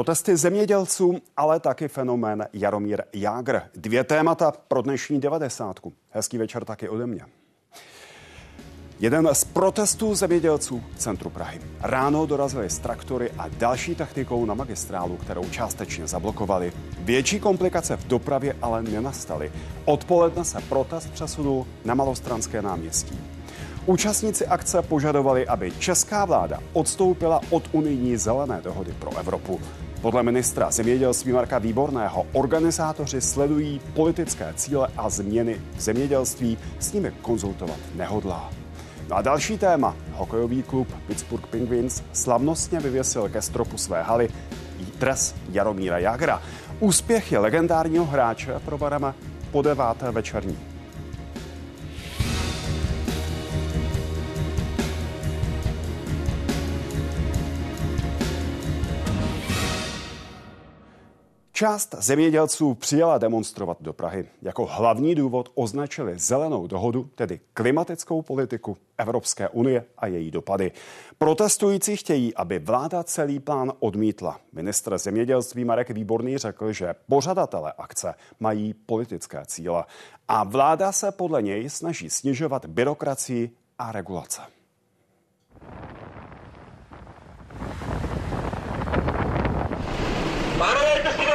Protesty zemědělců, ale taky fenomén Jaromír Jágr. Dvě témata pro dnešní devadesátku. Hezký večer taky ode mě. Jeden z protestů zemědělců v centru Prahy. Ráno dorazili s traktory a další technikou na magistrálu, kterou částečně zablokovali. Větší komplikace v dopravě ale nenastaly. Odpoledne se protest přesunul na Malostranské náměstí. Účastníci akce požadovali, aby česká vláda odstoupila od unijní zelené dohody pro Evropu. Podle ministra zemědělství Marka Výborného organizátoři sledují politické cíle a změny v zemědělství s nimi konzultovat nehodlá. No a další téma. Hokejový klub Pittsburgh Penguins slavnostně vyvěsil ke stropu své haly dres Jaromíra Jagra. Úspěchy legendárního hráče probereme po deváté večerní. Část zemědělců přijela demonstrovat do Prahy. Jako hlavní důvod označili zelenou dohodu, tedy klimatickou politiku Evropské unie a její dopady. Protestující chtějí, aby vláda celý plán odmítla. Ministr zemědělství Marek Výborný řekl, že pořadatele akce mají politické cíle a vláda se podle něj snaží snižovat byrokracii a regulace. ministr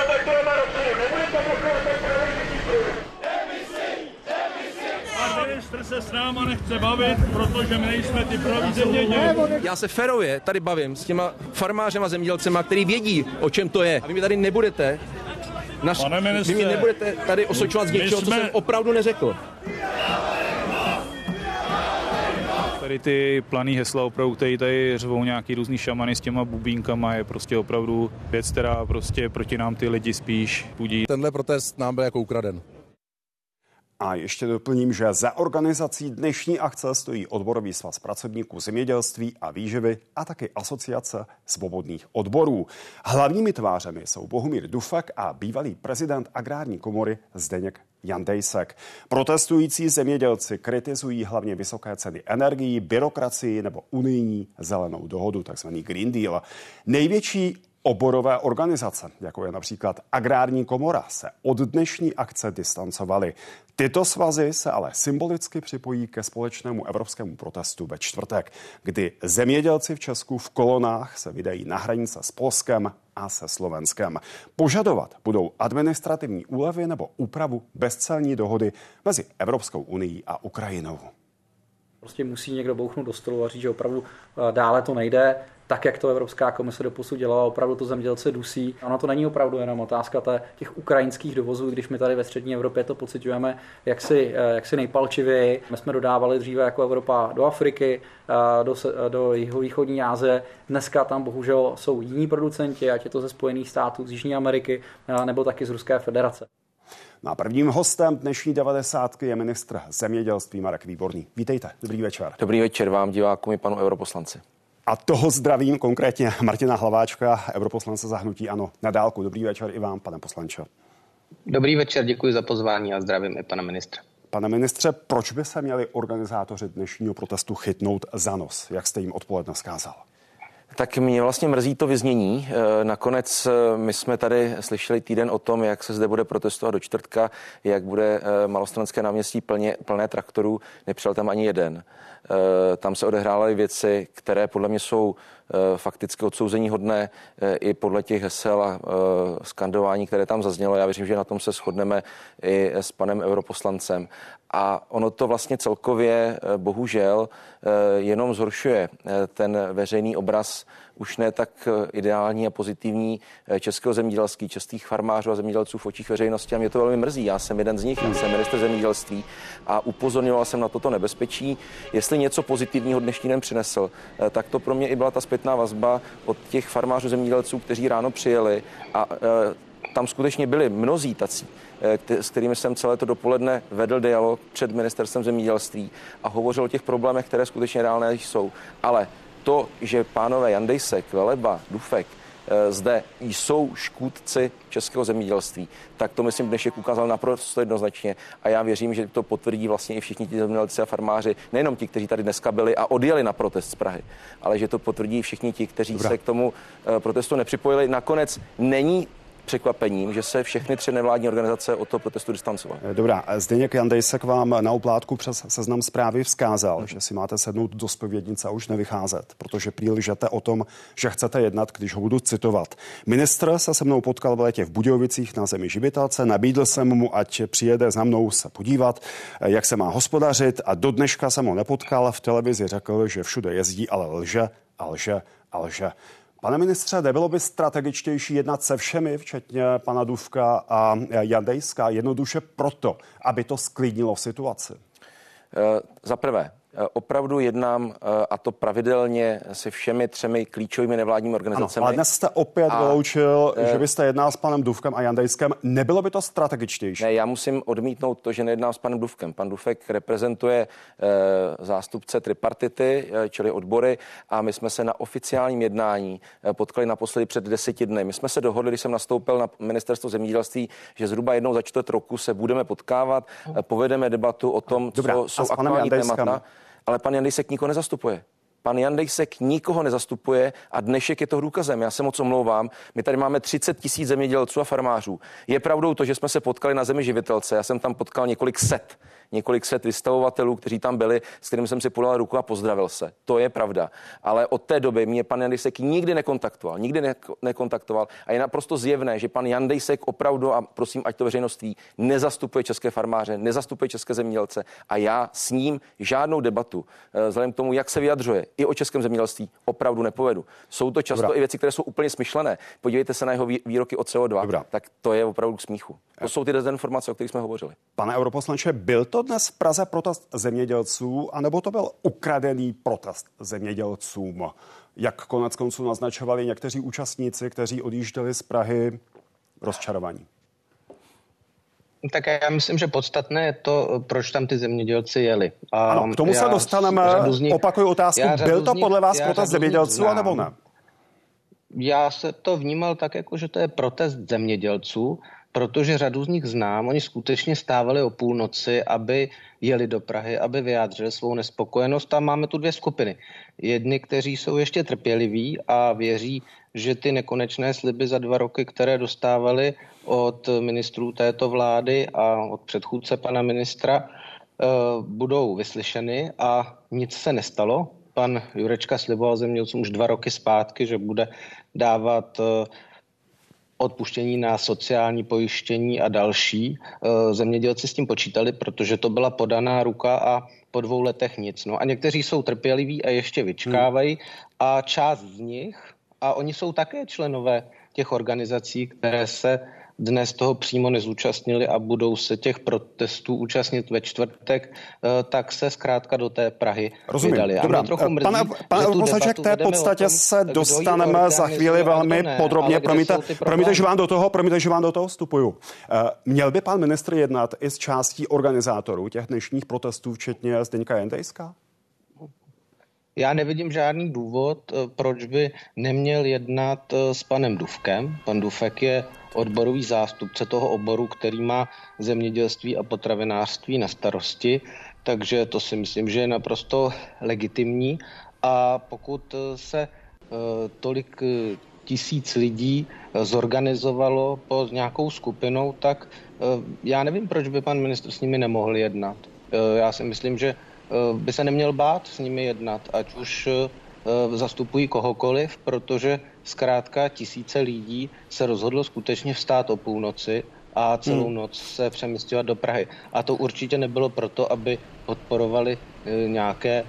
se s náma nechce bavit, protože my nejsme ty praví zemědělci. Já se ferově tady bavím s těma farmářema zemědělcema, který vědí, o čem to je. A vy mi tady nebudete Naš, Pane ministře, vy mi nebudete tady osočovat z něčeho, jsme... co jsem opravdu neřekl. Tady ty planý hesla opravdu, tady, tady řvou nějaký různý šamany s těma bubínkama, je prostě opravdu věc, která prostě proti nám ty lidi spíš budí. Tenhle protest nám byl jako ukraden. A ještě doplním, že za organizací dnešní akce stojí odborový svaz pracovníků zemědělství a výživy a taky asociace svobodných odborů. Hlavními tvářemi jsou Bohumír Dufek a bývalý prezident agrární komory Zdeněk Jan Dejsek. Protestující zemědělci kritizují hlavně vysoké ceny energií, byrokracii nebo unijní zelenou dohodu, takzvaný Green Deal. Největší Oborové organizace, jako je například Agrární komora, se od dnešní akce distancovaly. Tyto svazy se ale symbolicky připojí ke společnému evropskému protestu ve čtvrtek, kdy zemědělci v Česku v kolonách se vydají na hranice s Polskem a se Slovenskem. Požadovat budou administrativní úlevy nebo úpravu bezcelní dohody mezi Evropskou unii a Ukrajinou. Prostě musí někdo bouchnout do stolu a říct, že opravdu eh, dále to nejde tak, jak to Evropská komise doposud dělala, opravdu to zemědělce dusí. Ono to není opravdu jenom otázka těch ukrajinských dovozů, když my tady ve střední Evropě to pocitujeme jaksi, eh, jaksi nejpalčivěji. My jsme dodávali dříve jako Evropa do Afriky, eh, do, do jihovýchodní Asie. Dneska tam bohužel jsou jiní producenti, ať je to ze Spojených států, z Jižní Ameriky, nebo taky z Ruské federace. No a prvním hostem dnešní 90 je ministr zemědělství Marek Výborný. Vítejte, dobrý večer. Dobrý večer vám, divákům i panu europoslanci. A toho zdravím konkrétně Martina Hlaváčka, europoslance zahnutí Ano, na dálku. Dobrý večer i vám, pane poslanče. Dobrý večer, děkuji za pozvání a zdravím i pana ministra. Pane ministře, proč by se měli organizátoři dnešního protestu chytnout za nos, jak jste jim odpoledne skázal? Tak mě vlastně mrzí to vyznění. Eh, nakonec eh, my jsme tady slyšeli týden o tom, jak se zde bude protestovat do čtvrtka, jak bude eh, malostranské náměstí plně, plné traktorů. Nepřijel tam ani jeden. Tam se odehrály věci, které podle mě jsou fakticky odsouzení hodné i podle těch hesel a skandování, které tam zaznělo. Já věřím, že na tom se shodneme i s panem europoslancem. A ono to vlastně celkově bohužel jenom zhoršuje ten veřejný obraz už ne tak eh, ideální a pozitivní eh, českého zemědělství, českých farmářů a zemědělců v očích veřejnosti a mě to velmi mrzí. Já jsem jeden z nich, já jsem minister zemědělství a upozorňoval jsem na toto nebezpečí. Jestli něco pozitivního dnešní den přinesl, eh, tak to pro mě i byla ta zpětná vazba od těch farmářů zemědělců, kteří ráno přijeli a tam skutečně byli mnozí tací, s kterými jsem celé to dopoledne vedl dialog před ministerstvem zemědělství a hovořil o těch problémech, které skutečně reálné jsou. Ale to, že pánové Jandejsek, Veleba, Dufek eh, zde jsou škůdci českého zemědělství, tak to myslím dnešek ukázal naprosto jednoznačně a já věřím, že to potvrdí vlastně i všichni ti zemědělci a farmáři, nejenom ti, kteří tady dneska byli a odjeli na protest z Prahy, ale že to potvrdí všichni ti, kteří Dobrá. se k tomu eh, protestu nepřipojili. Nakonec není překvapením, že se všechny tři nevládní organizace od toho protestu distancovaly. Eh, dobrá, Zdeněk Jandejsek vám na oplátku přes seznam zprávy vzkázal, hmm. že si máte sednout do spovědnice a už nevycházet, protože prý o tom, že chcete jednat, když ho budu citovat. Ministr se se mnou potkal v létě v Budějovicích na zemi živitelce, nabídl jsem mu, ať přijede za mnou se podívat, eh, jak se má hospodařit a do dneška jsem ho nepotkal. V televizi řekl, že všude jezdí, ale lže a lže a lže. Pane ministře, nebylo by strategičtější jednat se všemi, včetně pana Duvka a Jandejska, jednoduše proto, aby to sklidnilo situaci? E, za prvé, Eh, opravdu jednám eh, a to pravidelně se všemi třemi klíčovými nevládními organizacemi. Ano, ale dnes jste opět a, vyloučil, e, že byste jednal s panem Duvkem a Jandejskem. Nebylo by to strategičtější? Ne, já musím odmítnout to, že nejednám s panem Duvkem. Pan Dufek reprezentuje e, zástupce tripartity, e, čili odbory, a my jsme se na oficiálním jednání potkali naposledy před deseti dny. My jsme se dohodli, když jsem nastoupil na ministerstvo zemědělství, že zhruba jednou za čtvrt roku se budeme potkávat, e, povedeme debatu o tom, Dobrá, co jsou aktuální témata ale pan Jandejsek nikoho nezastupuje. Pan Jandejsek nikoho nezastupuje a dnešek je to důkazem. Já se moc omlouvám. My tady máme 30 tisíc zemědělců a farmářů. Je pravdou to, že jsme se potkali na zemi živitelce. Já jsem tam potkal několik set několik set vystavovatelů, kteří tam byli, s kterým jsem si podal ruku a pozdravil se. To je pravda. Ale od té doby mě pan Jandejsek nikdy nekontaktoval, nikdy ne- nekontaktoval a je naprosto zjevné, že pan Jandejsek opravdu, a prosím, ať to veřejnost ví, nezastupuje české farmáře, nezastupuje české zemědělce a já s ním žádnou debatu, eh, vzhledem k tomu, jak se vyjadřuje i o českém zemědělství, opravdu nepovedu. Jsou to často Dobrá. i věci, které jsou úplně smyšlené. Podívejte se na jeho výroky o CO2, Dobrá. tak to je opravdu k smíchu. To jsou ty dezinformace, o kterých jsme hovořili. Pane europoslanče, byl to dnes v Praze protest zemědělců, anebo to byl ukradený protest zemědělcům? Jak konec konců naznačovali někteří účastníci, kteří odjížděli z Prahy rozčarovaní? Tak já myslím, že podstatné je to, proč tam ty zemědělci jeli. A ano, k tomu se dostaneme. Nich, Opakuju otázku. Byl to podle vás protest zemědělců, anebo ne? Já se to vnímal tak, jako že to je protest zemědělců, protože řadu z nich znám. Oni skutečně stávali o půlnoci, aby jeli do Prahy, aby vyjádřili svou nespokojenost. A máme tu dvě skupiny. Jedni, kteří jsou ještě trpěliví a věří, že ty nekonečné sliby za dva roky, které dostávali od ministrů této vlády a od předchůdce pana ministra, eh, budou vyslyšeny a nic se nestalo. Pan Jurečka sliboval zemědělcům už dva roky zpátky, že bude dávat eh, odpuštění na sociální pojištění a další. Eh, zemědělci s tím počítali, protože to byla podaná ruka a po dvou letech nic. No a někteří jsou trpěliví a ještě vyčkávají a část z nich, a oni jsou také členové těch organizací, které se dnes toho přímo nezúčastnili a budou se těch protestů účastnit ve čtvrtek, eh, tak se zkrátka do té Prahy Rozumím. vydali. Dobrá. Trochu mrzí, pane, pane poslanče, k té podstatě tom, se dostaneme za chvíli velmi ne, podrobně. Promiňte, promiňte, že vám do toho, promiňte, že vám do toho vstupuju. Eh, měl by pan ministr jednat i s částí organizátorů těch dnešních protestů, včetně Zdeňka Jendejska? Já nevidím žádný důvod, eh, proč by neměl jednat s panem Duvkem. Pan Dufek je odborový zástupce toho oboru, který má zemědělství a potravinářství na starosti, takže to si myslím, že je naprosto legitimní a pokud se eh, tolik eh, tisíc lidí eh, zorganizovalo pod nějakou skupinou, tak já nevím, proč by pan ministr s nimi nemohl jednat. Já si myslím, že by se neměl bát s nimi jednat, ať už zastupují kohokoliv, protože zkrátka tisíce lidí se rozhodlo skutečně vstát o půlnoci a celou hmm. noc se přemysťovat do Prahy. A to určitě nebylo proto, aby podporovali e, nějaké e,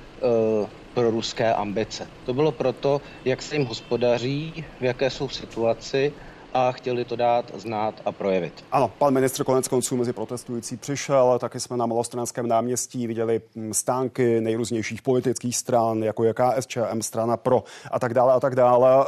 proruské ambice. To bylo proto, jak se jim hospodaří, v jaké jsou situaci a chtěli to dát znát a projevit. Ano, pan ministr konec konců mezi protestující přišel, taky jsme na Malostranském náměstí viděli hm, stánky nejrůznějších politických stran, jako je KSČM, strana pro a tak dále a tak dále.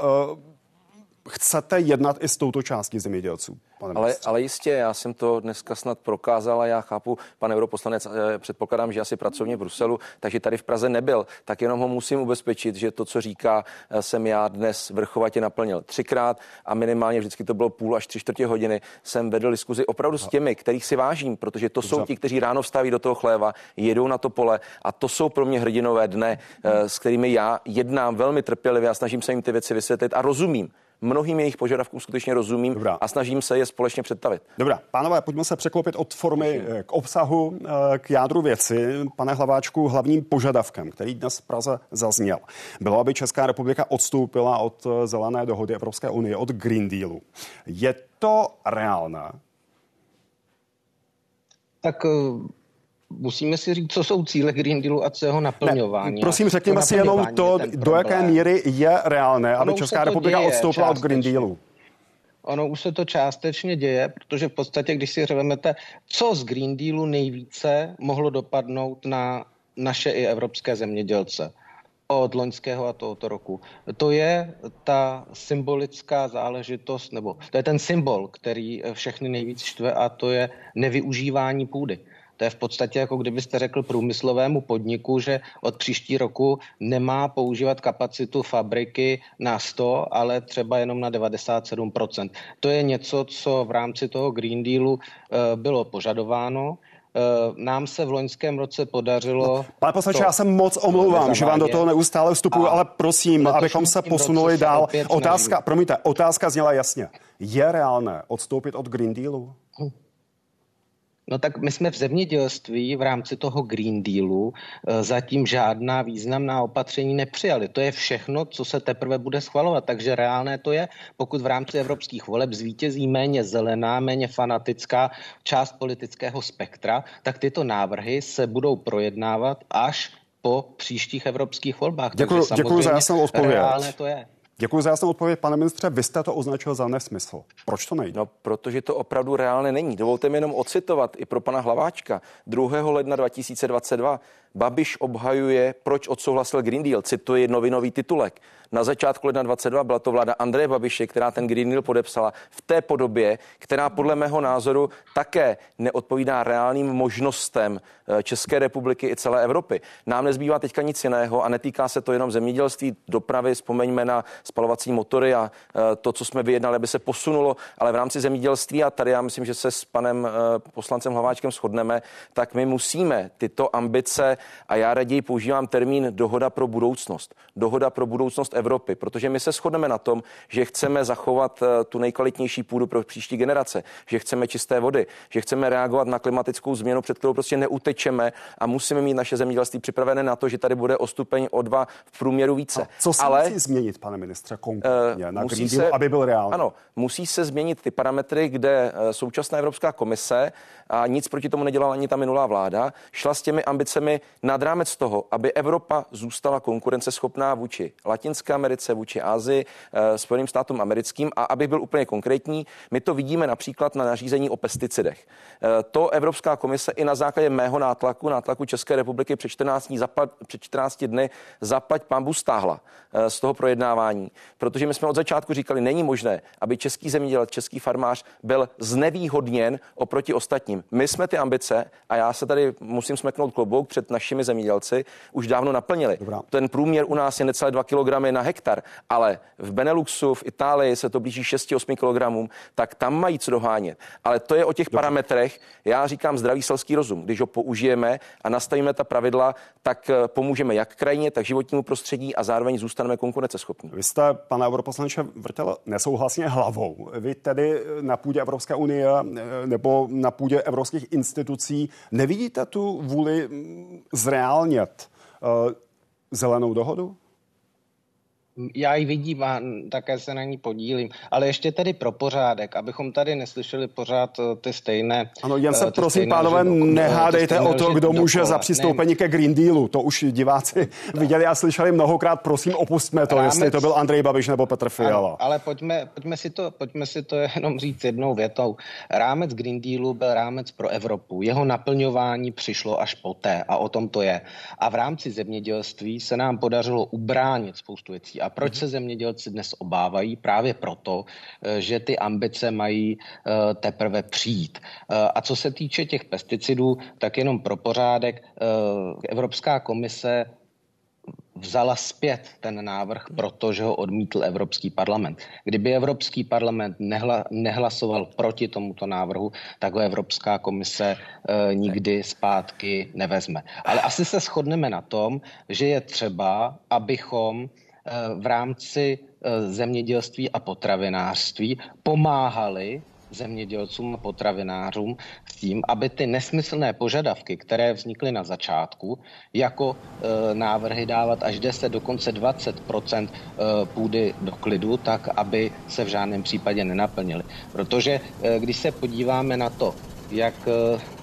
Chcete jednat i s touto částí zemědělců? ale, ale jistě, já jsem to dneska snad prokázal a já chápu, pan europoslanec, eh, předpokládám, že asi pracovně v Bruselu, takže tady v Praze nebyl, tak jenom ho musím ubezpečit, že to, co říká, eh, jsem já dnes vrchovatě naplnil třikrát a minimálně vždycky to bylo půl až tři čtvrtě hodiny. Jsem vedl diskuzi opravdu s těmi, kterých si vážím, protože to jsou ti, kteří ráno vstaví do toho chléva, jedou na to pole a to jsou pro mě hrdinové dne, eh, s kterými já jednám velmi trpělivě a snažím se jim ty věci vysvětlit a rozumím mnohým jejich požadavkům skutečně rozumím Dobrá. a snažím se je společně představit. Dobrá, pánové, pojďme se překlopit od formy eh, k obsahu, eh, k jádru věci. Pane Hlaváčku, hlavním požadavkem, který dnes v Praze zazněl, bylo, aby Česká republika odstoupila od eh, zelené dohody Evropské unie, od Green Dealu. Je to reálné? Tak musíme si říct, co jsou cíle Green Dealu a co jeho naplňování. Ne, prosím, řekněme si jenom to, do jaké míry je reálné, aby Česká republika odstoupila od Green Dealu. Ono už se to částečně děje, protože v podstatě, když si řeknete, co z Green Dealu nejvíce mohlo dopadnout na naše i evropské zemědělce od loňského a tohoto roku. To je ta symbolická záležitost, nebo to je ten symbol, který všechny nejvíc štve a to je nevyužívání půdy. To je v podstatě jako kdybyste řekl průmyslovému podniku, že od příští roku nemá používat kapacitu fabriky na 100, ale třeba jenom na 97%. To je něco, co v rámci toho Green Dealu eh, bylo požadováno eh, nám se v loňském roce podařilo... No, pane poslanče, já se moc omlouvám, že vám do toho neustále vstupuju, ale prosím, abychom se posunuli dál. Otázka, promiňte, otázka zněla jasně. Je reálné odstoupit od Green Dealu? Hm. No tak my jsme v zemědělství v rámci toho Green Dealu eh, zatím žádná významná opatření nepřijali. To je všechno, co se teprve bude schvalovat. Takže reálné to je, pokud v rámci evropských voleb zvítězí méně zelená, méně fanatická část politického spektra, tak tyto návrhy se budou projednávat až po příštích evropských volbách. Děkuji, děkuji za jasnou odpověď. Reálné to je. Děkuji za jasnou odpověď, pane ministře. Vy jste to označil za nesmysl. Proč to nejde? No, protože to opravdu reálně není. Dovolte mi jenom ocitovat i pro pana Hlaváčka. 2. ledna 2022 Babiš obhajuje, proč odsouhlasil Green Deal. Cituje novinový titulek. Na začátku ledna 22 byla to vláda Andreje Babiše, která ten Green Deal podepsala v té podobě, která podle mého názoru také neodpovídá reálným možnostem eh, České republiky i celé Evropy. Nám nezbývá teďka nic jiného a netýká se to jenom zemědělství, dopravy, vzpomeňme na spalovací motory a eh, to, co jsme vyjednali, aby se posunulo, ale v rámci zemědělství a tady já myslím, že se s panem eh, poslancem Hlaváčkem shodneme, tak my musíme tyto ambice a já raději používám termín dohoda pro budoucnost. Dohoda pro budoucnost Evropy, protože my se shodneme na tom, že chceme zachovat eh, tu nejkvalitnější půdu pro příští generace, že chceme čisté vody, že chceme reagovat na klimatickou změnu, před kterou prostě neutečeme a musíme mít naše zemědělství připravené na to, že tady bude o stupeň o dva v průměru více. A co se Ale, musí změnit, pane ministře, konkrétně uh, na musí Green Deal, se, aby byl reálný? Ano, musí se změnit ty parametry, kde eh, současná Evropská komise a nic proti tomu nedělala ani ta minulá vláda, šla s těmi ambicemi nad rámec toho, aby Evropa zůstala konkurenceschopná vůči Latinské Americe, vůči Asii, eh, Spojeným státům americkým a aby byl úplně konkrétní, my to vidíme například na nařízení o pesticidech. Eh, to Evropská komise i na základě mého nátlaku, nátlaku České republiky před 14 dní, zapad, před 14 dny zaplať pambu stáhla eh, z toho projednávání, protože my jsme od začátku říkali, není možné, aby český zemědělec, český farmář byl znevýhodněn oproti ostatním. My jsme ty ambice a já se tady musím smeknout klobouk před našimi zemědělci už dávno naplnili. Dobrá. Ten průměr u nás je necelé 2 kg na hektar, ale v Beneluxu, v Itálii se to blíží 6-8 kg, tak tam mají co dohánět. Ale to je o těch Dobře. parametrech. Já říkám zdravý selský rozum. Když ho použijeme a nastavíme ta pravidla, tak eh, pomůžeme jak krajině, tak životnímu prostředí a zároveň zůstaneme konkurenceschopní. Vy jste, pane europoslanče Vrtel, nesouhlasně hlavou. Vy tedy na půdě Evropské unie eh, nebo na půdě evropských institucí nevidíte tu vůli mm, zreálnět uh, zelenou dohodu? Já ji vidím a také se na ní podílím. Ale ještě tady pro pořádek, abychom tady neslyšeli pořád eh, ty stejné. Ano, jen se prosím, pánové, nehádejte o to, kdo může za přistoupení ke Green Dealu. To už diváci viděli a slyšeli mnohokrát. Prosím, opustme to, Rámec, jestli to byl Andrej Babiš nebo Petr Fiala. Ano, ale pojďme, pojďme, si to, pojďme si to jenom říct jednou větou. Rámec Green Dealu byl rámec pro Evropu. Jeho naplňování přišlo až poté a o tom to je. A v rámci zemědělství se nám podařilo ubránit spoustu věcí. A proč se zemědělci dnes obávají? Právě proto, že ty ambice mají teprve přijít. A co se týče těch pesticidů, tak jenom pro pořádek, Evropská komise vzala zpět ten návrh, protože ho odmítl Evropský parlament. Kdyby Evropský parlament nehla, nehlasoval proti tomuto návrhu, tak ho Evropská komise e, nikdy zpátky nevezme. Ale asi se shodneme na tom, že je třeba, abychom v rámci e, zemědělství a potravinářství pomáhali zemědělcům a potravinářům s tím, aby ty nesmyslné požadavky, které vznikly na začátku, jako e, návrhy dávat až 10, dokonce 20 e, půdy do klidu, tak aby se v žádném případě nenaplnily. Protože když se podíváme na to, jak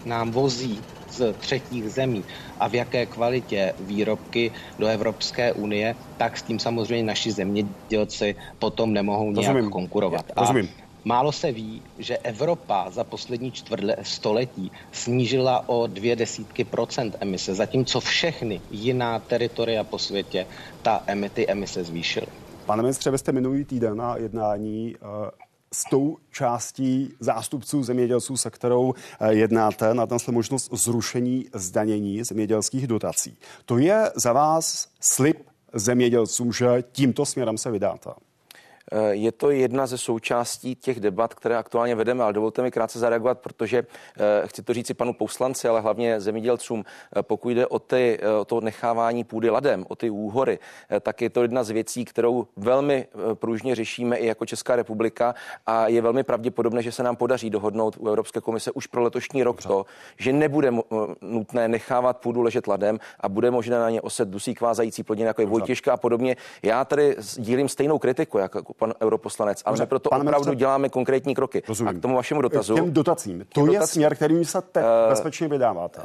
nám vozí z třetích zemí a v jaké kvalitě výrobky do Evropské unie, tak s tím samozřejmě naši zemědělci potom nemohou nějak Rozumím. konkurovat. Rozumím. A Málo se ví, že Evropa za poslední čtvrtle století snížila o dvě desítky procent emise, zatímco všechny jiná teritoria po světě ta emity emise zvýšily. Pane ministře, vy jste minulý týden na jednání uh, s tou částí zástupců zemědělců, se kterou uh, jednáte, na ten možnost zrušení zdanění zemědělských dotací. To je za vás slib zemědělcům, že tímto směrem se vydáte? Eh, je to jedna ze součástí těch debat, které aktuálně vedeme, ale dovolte mi krátce zareagovat, protože eh, chci to říci panu poslanci, ale hlavně zemědělcům, eh, pokud jde o, ty, o to nechávání půdy ladem, o ty úhory, tak je to jedna z věcí, kterou velmi pružně řešíme i jako Česká republika. A je velmi pravděpodobné, že se nám podaří dohodnout u Evropské komise už pro letošní rok to, že nebude nutné nechávat půdu ležet ladem a bude možné na ně oset dusík vázající plodiny, jako je Vojtěžka a podobně. Já tady dílím stejnou kritiku, jako pan europoslanec, ale my proto opravdu ministře, děláme konkrétní kroky. Rozumím. A k tomu vašemu dotazu. K těm dotacím. To těm je dotacím, směr, kterým se teď uh, bezpečně vydáváte.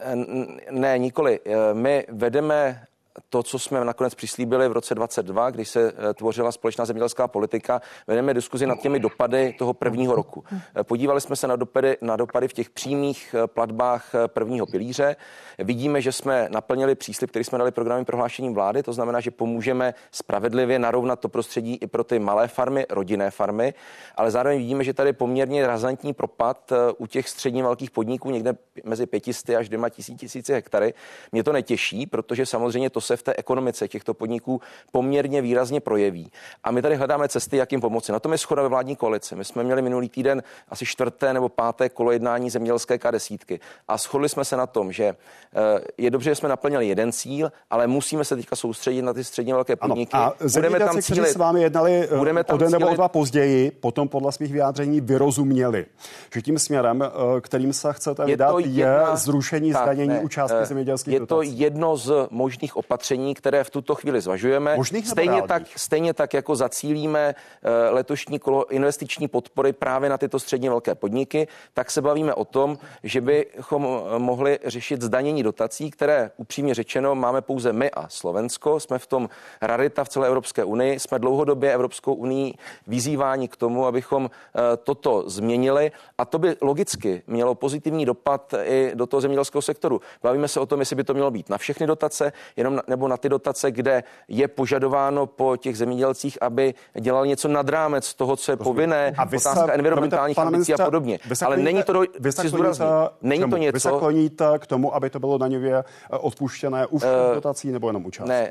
Ne, nikoli. Uh, my vedeme to, co jsme nakonec přislíbili v roce 22, když se eh, tvořila společná zemědělská politika, vedeme diskuzi nad těmi dopady toho prvního roku. Eh, podívali jsme se na dopady, na dopady v těch přímých eh, platbách prvního pilíře. Vidíme, že jsme naplnili příslip, který jsme dali programem prohlášením vlády, to znamená, že pomůžeme spravedlivě narovnat to prostředí i pro ty malé farmy, rodinné farmy, ale zároveň vidíme, že tady poměrně razantní propad u těch středně velkých podniků, někde mezi 500 až 2 tisíci hektary. Mě to netěší, protože samozřejmě to se v té ekonomice těchto podniků poměrně výrazně projeví. A my tady hledáme cesty, jak jim pomoci. Na tom je schoda ve vládní koalici. My jsme měli minulý týden asi čtvrté nebo páté kolo jednání zemědělské K10 a shodli jsme se na tom, že eh, je dobře, že jsme naplnili jeden cíl, ale musíme se teďka soustředit na ty středně velké podniky. Ano, a budeme tam cílit, s vámi jednali eh, budeme tam o den nebo dva později, potom podle svých vyjádření vyrozuměli, že tím směrem, eh, kterým se chcete vydat, je, jedna, je zrušení tak, zdanění ne, účastky zemědělských Je dotací. to jedno z možných opatření opatření, které v tuto chvíli zvažujeme. Možných stejně tak, stejně tak, jako zacílíme eh, letošní kolo investiční podpory právě na tyto středně velké podniky, tak se bavíme o tom, že bychom eh, mohli řešit zdanění dotací, které upřímně řečeno máme pouze my a Slovensko. Jsme v tom rarita v celé Evropské unii. Jsme dlouhodobě Evropskou unii vyzýváni k tomu, abychom eh, toto změnili a to by logicky mělo pozitivní dopad i do toho zemědělského sektoru. Bavíme se o tom, jestli by to mělo být na všechny dotace, jenom nebo na ty dotace, kde je požadováno po těch zemědělcích, aby dělal něco nad rámec toho, co je povinné, a vy otázka se, environmentálních ambicí a podobně. Ale není to, do, zdůraznit, není to něco... Vy se kloníte k tomu, aby to bylo daňově eh, odpuštěné u všech uh, dotací nebo jenom u části? Ne,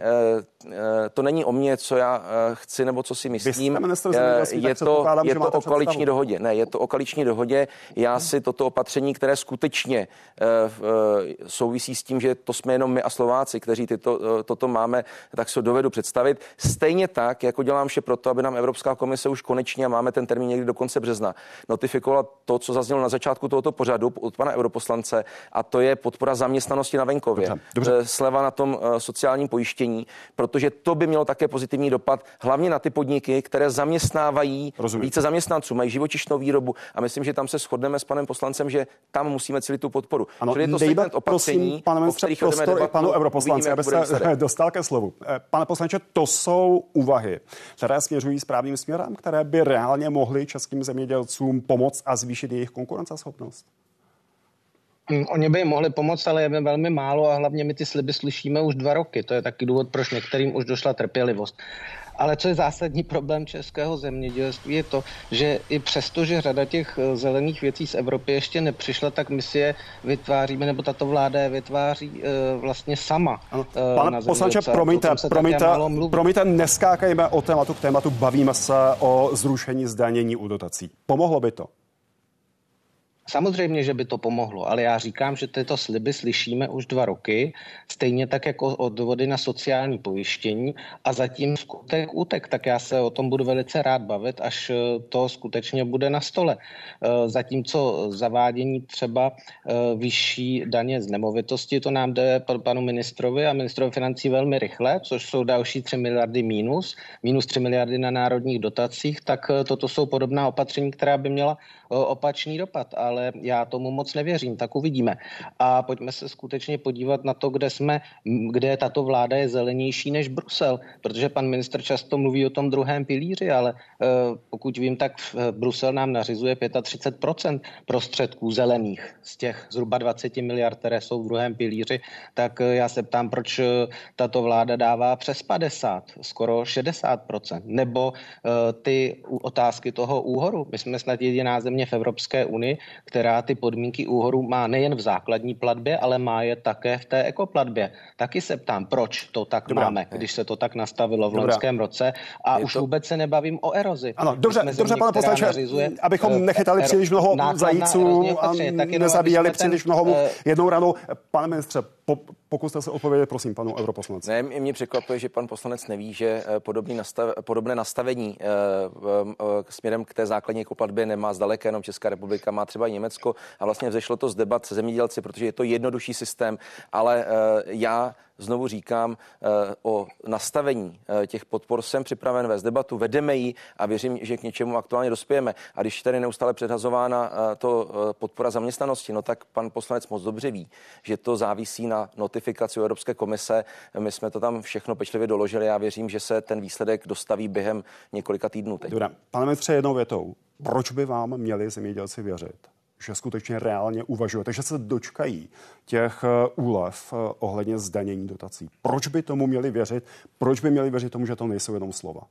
uh, to není o mě, co já chci nebo co si myslím. Vy jste je to, je to o koaliční dohodě. Ne, je to o koaliční dohodě. Já si toto opatření, které skutečně uh, souvisí s tím, že to jsme jenom my a Slováci, kteří tyto toto máme, tak se dovedu představit. Stejně tak, jako dělám vše pro to, aby nám Evropská komise už konečně, a máme ten termín někdy do konce března, notifikovala to, co zaznělo na začátku tohoto pořadu od pana europoslance, a to je podpora zaměstnanosti na venkově. Dobře, dobře. Eh, sleva na tom eh, sociálním pojištění, protože to by mělo také pozitivní dopad, hlavně na ty podniky, které zaměstnávají Rozumím. více zaměstnanců, mají živočišnou výrobu a myslím, že tam se shodneme s panem poslancem, že tam musíme celý tu podporu. Ano, Čili je to segment opatření, prosím, pane ministře, prostor i panu europoslanci, aby dostal ke slovu. Eh, pane poslanče, to jsou úvahy, které směřují správným směrem, které by reálně mohly českým zemědělcům pomoct a zvýšit jejich konkurenceschopnost? Hmm, oni by mohli pomoct, ale je velmi málo a hlavně my ty sliby slyšíme už dva roky. To je taky důvod, proč některým už došla trpělivost. Ale co je zásadní problém českého zemědělství, je to, že i přesto, že řada těch eh, zelených věcí z Evropy ještě nepřišla, tak my si je vytváříme, nebo tato vláda je vytváří uh, vlastně sama. Ano. Pane poslanče, promiňte, promiňte, promiňte, neskákejme o tématu k tématu, bavíme se o zrušení zdanění u dotací. Pomohlo by to? Samozřejmě, že by to pomohlo, ale já říkám, že tyto sliby slyšíme už dva roky, stejně tak jako odvody na sociální pojištění a zatím skutek útek. Tak já se o tom budu velice rád bavit, až eh, to skutečně bude na stole. Eh, zatímco zavádění třeba eh, vyšší daně z nemovitosti, to nám jde panu ministrovi a ministrovi financí velmi rychle, což jsou další 3 miliardy mínus, minus 3 miliardy na národních dotacích, tak toto jsou podobná opatření, která by měla opačný dopad, ale já tomu moc nevěřím, tak uvidíme. A pojďme se skutečně podívat na to, kde jsme, kde tato vláda je zelenější než Brusel, protože pan ministr často mluví o tom druhém pilíři, ale e, pokud vím, tak Brusel nám nařizuje 35% prostředků zelených z těch zhruba 20 miliard, které jsou v druhém pilíři, tak e, já se ptám, proč tato vláda dává přes 50, skoro 60%, nebo ty otázky toho úhoru. My jsme snad jediná země v Evropské unii, která ty podmínky úhoru má nejen v základní platbě, ale má je také v té ekoplatbě. Taky se ptám, proč to tak Dobrá. máme, když se to tak nastavilo v Dobrá. loňském roce a je už to... vůbec se nebavím o erozi. Ano, dobře, dobře pane poslanče, abychom eh, nechytali příliš mnoho zajíců a nezabíjeli příliš mnoho eh, jednou ranou. Pane ministře, po, pokuste se odpovědět, prosím, panu europoslanci. Ne, mě překvapuje, že pan poslanec neví, že eh, podobný nastav, podobné nastavení e, e, směrem k té základní platbě nemá zdaleka jenom Česká republika, má třeba i Německo a vlastně vzešlo to z debat se zemědělci, protože je to jednodušší systém, ale e, já znovu říkám, o nastavení těch podpor jsem připraven vést debatu, vedeme ji a věřím, že k něčemu aktuálně dospějeme. A když tady neustále předhazována to podpora zaměstnanosti, no tak pan poslanec moc dobře ví, že to závisí na notifikaci Evropské komise. My jsme to tam všechno pečlivě doložili. Já věřím, že se ten výsledek dostaví během několika týdnů. Teď. Dobrá. Pane ministře, jednou větou. Proč by vám měli zemědělci věřit? Že skutečně reálně uvažujete, že se dočkají těch eh, úlev eh, ohledně zdanění dotací. Proč by tomu měli věřit? Proč by měli věřit tomu, že to nejsou jenom slova?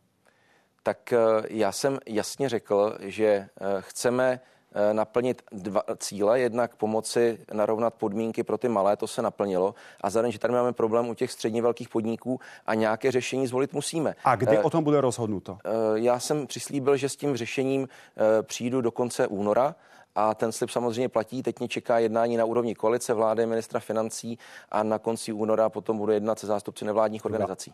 Tak eh, já jsem jasně řekl, že chceme naplnit dva cíle. Jednak pomoci narovnat podmínky pro ty malé, to se naplnilo. A zároveň, že tady máme problém u těch středně velkých podniků a nějaké řešení zvolit musíme. A kdy o tom bude rozhodnuto? Já jsem přislíbil, že s tím řešením přijdu do konce února. A ten slib samozřejmě platí. Teď mě čeká jednání na úrovni koalice vlády, ministra financí a na konci února potom budu jednat se zástupci nevládních organizací.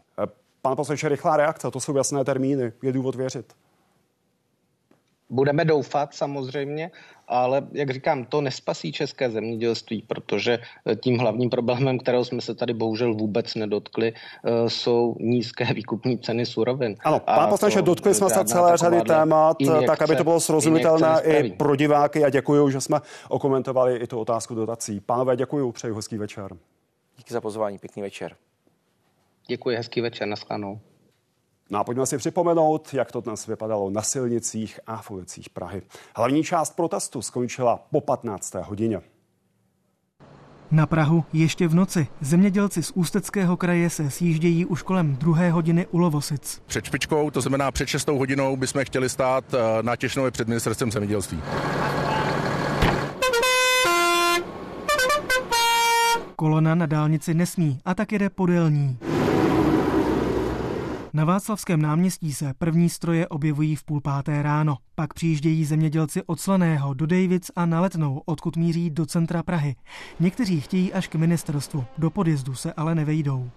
Pan poslanče, rychlá reakce, to jsou jasné termíny. Je důvod věřit? Budeme doufat samozřejmě, ale jak říkám, to nespasí české zemědělství, protože tím hlavním problémem, kterého jsme se tady bohužel vůbec nedotkli, eh, jsou nízké výkupní ceny surovin. Ano, pán poslanče, dotkli jsme se celé řady témat, injekce, tak aby to bylo srozumitelné i pro diváky a děkuji, že jsme okomentovali i tu otázku dotací. Pánové, děkuji, přeji hezký večer. Díky za pozvání, pěkný večer. Děkuji, hezký večer, naschledanou. No a pojďme si připomenout, jak to dnes vypadalo na silnicích a v ulicích Prahy. Hlavní část protestu skončila po 15. hodině. Na Prahu ještě v noci. Zemědělci z Ústeckého kraje se sjíždějí už kolem druhé hodiny u Lovosic. Před špičkou, to znamená před šestou hodinou, bychom chtěli stát eh, na Těšnově před ministerstvem zemědělství. Kolona na dálnici nesmí a tak jede podélní. Na Václavském náměstí se první stroje objevují v půl páté ráno. Pak přijíždějí zemědělci od Slaného do Davids a na Letnou, odkud míří do centra Prahy. Někteří chtějí až k ministerstvu, do podjezdu se ale nevejdou.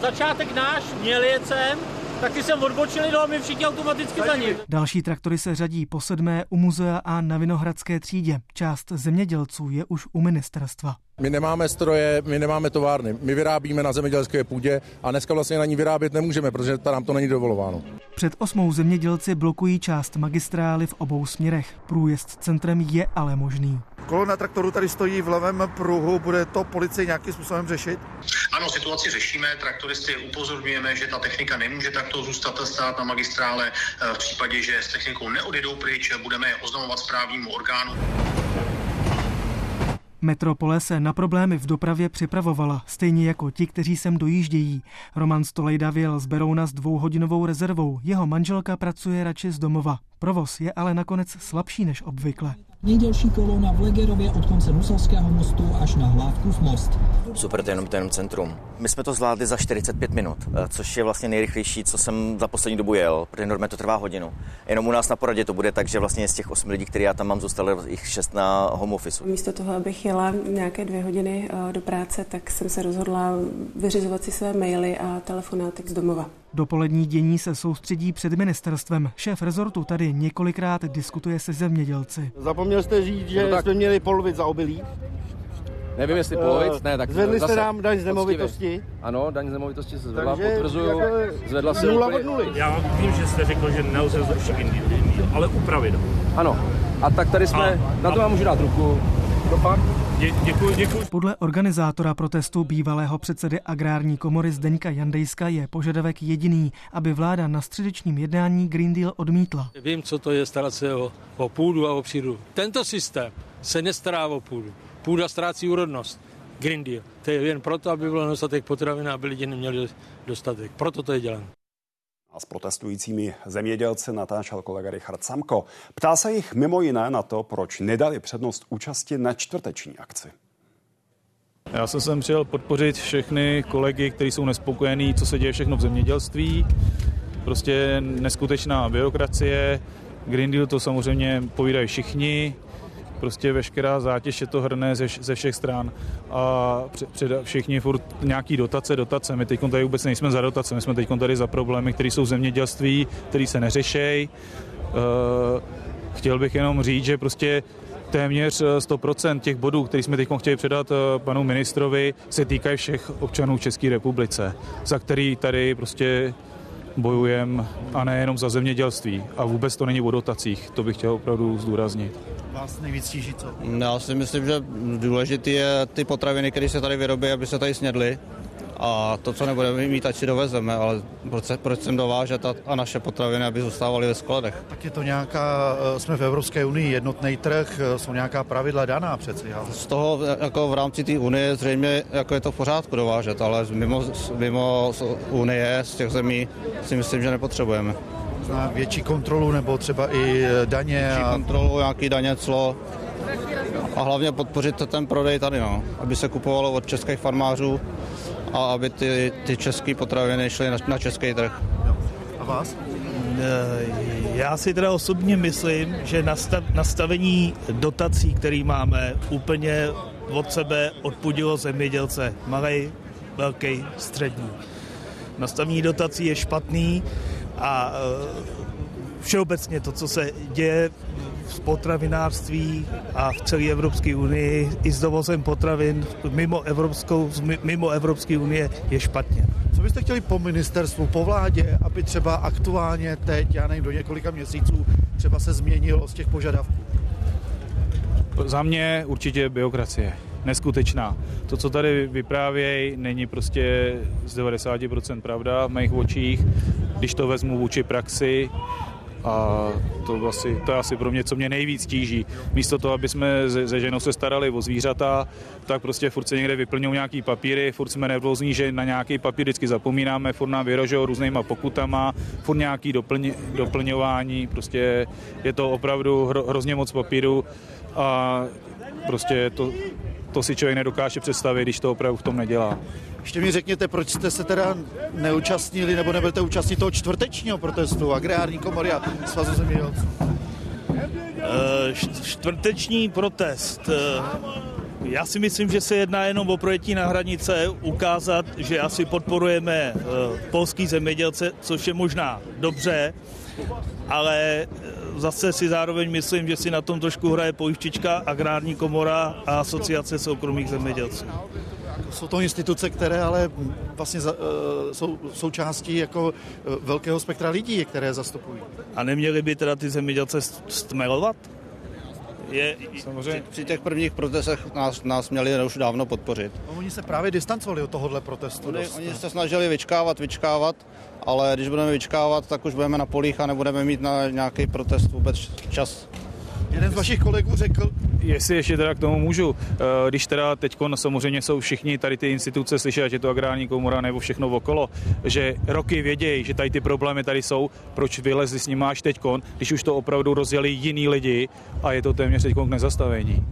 Začátek náš, měli jet sem, tak ty jsem odbočili, no a my všichni automaticky za ním. Další traktory se řadí po sedmé u muzea a na Vinohradské třídě. Část zemědělců je už u ministerstva. My nemáme stroje, my nemáme továrny. My vyrábíme na zemědělské půdě a dneska vlastně na ní vyrábět nemůžeme, protože tam to není dovolováno. Před osmou zemědělci blokují část magistrály v obou směrech. Průjezd centrem je ale možný. Kolona traktoru tady stojí v levém pruhu, bude to policie nějakým způsobem řešit? Ano, situaci řešíme, traktoristy upozorňujeme, že ta technika nemůže takto zůstat stát na magistrále. V případě, že s technikou neodjedou pryč, budeme je oznamovat správnímu orgánu. Metropole se na problémy v dopravě připravovala, stejně jako ti, kteří sem dojíždějí. Roman Stolejda vyjel z Berouna s dvouhodinovou rezervou. Jeho manželka pracuje radši z domova. Provoz je ale nakonec slabší než obvykle. Nejdelší kolona v Legerově od konce Nusovského mostu až na Hlávkův most. Super, to je jenom, to je jenom centrum. My jsme to zvládli za 45 minut, eh, což je vlastně nejrychlejší, co jsem za poslední dobu jel, protože normálně to trvá hodinu. Jenom u nás na poradě to bude tak, že vlastně z těch 8 lidí, které já tam mám, zůstalo jich 6 na home office. Místo toho, abych jela nějaké dvě hodiny eh, do práce, tak jsem se rozhodla vyřizovat si své maily a telefonáty z domova. Dopolední dění se soustředí před ministerstvem. Šéf rezortu tady několikrát diskutuje se zemědělci. Zapomněl jste říct, že no tak... jsme měli polovit za obilí? Nevím, jestli polovic, ne, tak Zvedli jste nám daň z nemovitosti? Ano, daň z nemovitosti se zvedla, Takže potvrzuju, jako zvedla se nula od nuly. Já vím, že jste řekl, že nelze zrušit ale upravit. Ano, a tak tady jsme, a, na to vám můžu dát ruku. Dě, děkuji, děkuji. Podle organizátora protestu bývalého předsedy agrární komory Zdeňka Jandejska je požadavek jediný, aby vláda na středečním jednání Green Deal odmítla. Vím, co to je starat se o, o půdu a o přírodu. Tento systém se nestará o půdu. Půda ztrácí úrodnost. Green Deal. To je jen proto, aby bylo dostatek potravin a aby lidi neměli dostatek. Proto to je dělané. A s protestujícími zemědělci natáčel kolega Richard Samko. Ptá se jich mimo jiné na to, proč nedali přednost účasti na čtvrteční akci. Já jsem sem přijel podpořit všechny kolegy, kteří jsou nespokojení, co se děje všechno v zemědělství. Prostě neskutečná byrokracie. Green Deal to samozřejmě povídají všichni prostě veškerá zátěž je to hrné ze, ze všech stran a před, všichni furt nějaký dotace, dotace. My teď tady vůbec nejsme za dotace, my jsme teď tady za problémy, které jsou v zemědělství, které se neřešejí. Uh, chtěl bych jenom říct, že prostě téměř 100% těch bodů, které jsme teď chtěli předat eh, panu ministrovi, se týkají všech občanů České republice, za který tady prostě bojujeme a nejenom za zemědělství. A vůbec to není o dotacích, to bych chtěl opravdu zdůraznit. Vás nejvíc tíží co? Já si myslím, že důležité je ty potraviny, které se tady vyrobí, aby se tady snědly a to, co nebudeme mít, ať si dovezeme, ale proč, proč sem dovážet a, a naše potraviny, aby zůstávaly ve skladech? Tak je to nějaká, eh, jsme v Evropské unii, jednotný trh, eh, jsou nějaká pravidla daná přeci. Ale... Z toho jako v rámci té unie zřejmě jako je to v pořádku dovážet, ale mimo, mimo unie z těch zemí si myslím, že nepotřebujeme. Zná větší kontrolu nebo třeba i eh, daně? Větší a... kontrolu, nějaký daně, clo a hlavně podpořit ten prodej tady, no, aby se kupovalo od českých farmářů a aby ty, ty české potraviny šly na, na český trh. A vás? Eh, já si teda osobně myslím, že nastav, nastavení dotací, který máme, úplně od sebe odpudilo zemědělce. Malý, velký, střední. Nastavení dotací je špatný a eh, všeobecně to, co se děje v potravinářství a v celé Evropské unii i s dovozem potravin mimo Evropskou, mimo Evropské unie je špatně. Co byste chtěli po ministerstvu, po vládě, aby třeba aktuálně teď, já nevím, do několika měsíců třeba se změnilo z těch požadavků? Za mě určitě byrokracie. Neskutečná. To, co tady vyprávějí, není prostě z 90% pravda v mých očích. Když to vezmu vůči praxi, a to, asi, to je asi pro mě, co mě nejvíc tíží. Místo toho, aby jsme se, ženou se starali o zvířata, tak prostě furt se někde vyplňují nějaký papíry, furt jsme nervózní, že na nějaký papír vždycky zapomínáme, furt nám vyrožou různýma pokutama, furt nějaký doplň, doplňování, prostě je to opravdu hro, hrozně moc papíru a prostě to, to si člověk nedokáže představit, když to opravdu v tom nedělá. Ještě mi řekněte, proč jste se teda neúčastnili nebo nebudete účastnit toho čtvrtečního protestu Agrární komory a Svazu zemědělců? Eh, čtvrteční protest. Eh, já si myslím, že se jedná jenom o projetí na hranice, ukázat, že asi podporujeme eh, polský zemědělce, což je možná dobře, ale zase si zároveň myslím, že si na tom trošku hraje pojišťička, agrární komora a asociace soukromých zemědělců. Jsou to instituce, které ale vlastně za, uh, jsou součástí jako uh, velkého spektra lidí, které zastupují. A neměli by teda ty zemědělce stmelovat? Je, Samozřejmě. Při, při těch prvních protestech nás, nás měli už dávno podpořit. No, oni se právě distancovali od tohohle protestu. Oni, oni se snažili vyčkávat, vyčkávat, ale když budeme vyčkávat, tak už budeme na polích a nebudeme mít na nějaký protest vůbec čas. Jeden z vašich kolegů řekl, Jestli ještě teda k tomu můžu, eh, když teda teď samozřejmě jsou všichni tady ty instituce slyšet, ať je to agrární komora nebo všechno okolo, že roky vědějí, že tady ty problémy tady jsou, proč vylezli s nimi až teď, když už to opravdu rozjeli jiní lidi a je to téměř teď k nezastavení.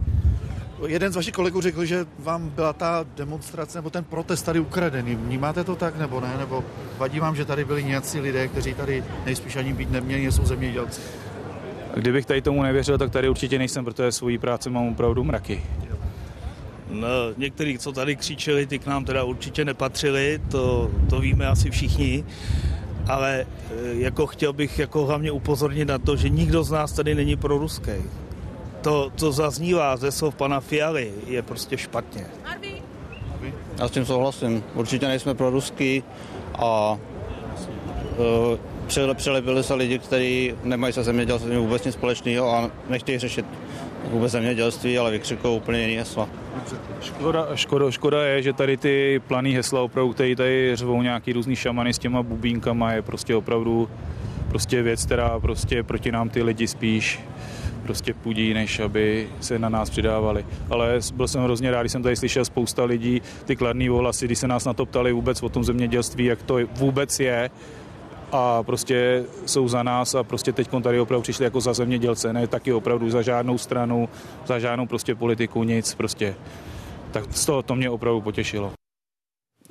Jeden z vašich kolegů řekl, že vám byla ta demonstrace nebo ten protest tady ukradený. Vnímáte to tak nebo ne? Nebo vadí vám, že tady byli nějací lidé, kteří tady nejspíš ani být neměli, jsou zemědělci? Kdybych tady tomu nevěřil, tak tady určitě nejsem, protože svoji práci mám opravdu mraky. No, někteří, co tady křičeli, ty k nám teda určitě nepatřili, to, to víme asi všichni, ale e, jako chtěl bych jako hlavně upozornit na to, že nikdo z nás tady není pro ruský. To, co zaznívá ze slov pana Fialy, je prostě špatně. Já s tím souhlasím. Určitě nejsme pro ruský a uh, přilepili se lidi, kteří nemají se zemědělstvím vůbec nic společného a nechtějí řešit vůbec zemědělství, ale vykřikují úplně jiný hesla. Škoda, škoda, škoda je, že tady ty planý hesla opravdu, které tady řvou nějaký různý šamany s těma bubínkama, je prostě opravdu prostě věc, která prostě proti nám ty lidi spíš prostě pudí, než aby se na nás přidávali. Ale byl jsem hrozně rád, když jsem tady slyšel spousta lidí, ty kladný ohlasy, když se nás na to ptali vůbec o tom zemědělství, jak to vůbec je, a prostě jsou za nás a prostě teď tady opravdu přišli jako za zemědělce, ne taky opravdu za žádnou stranu, za žádnou prostě politiku, nic prostě. Tak z toho to mě opravdu potěšilo.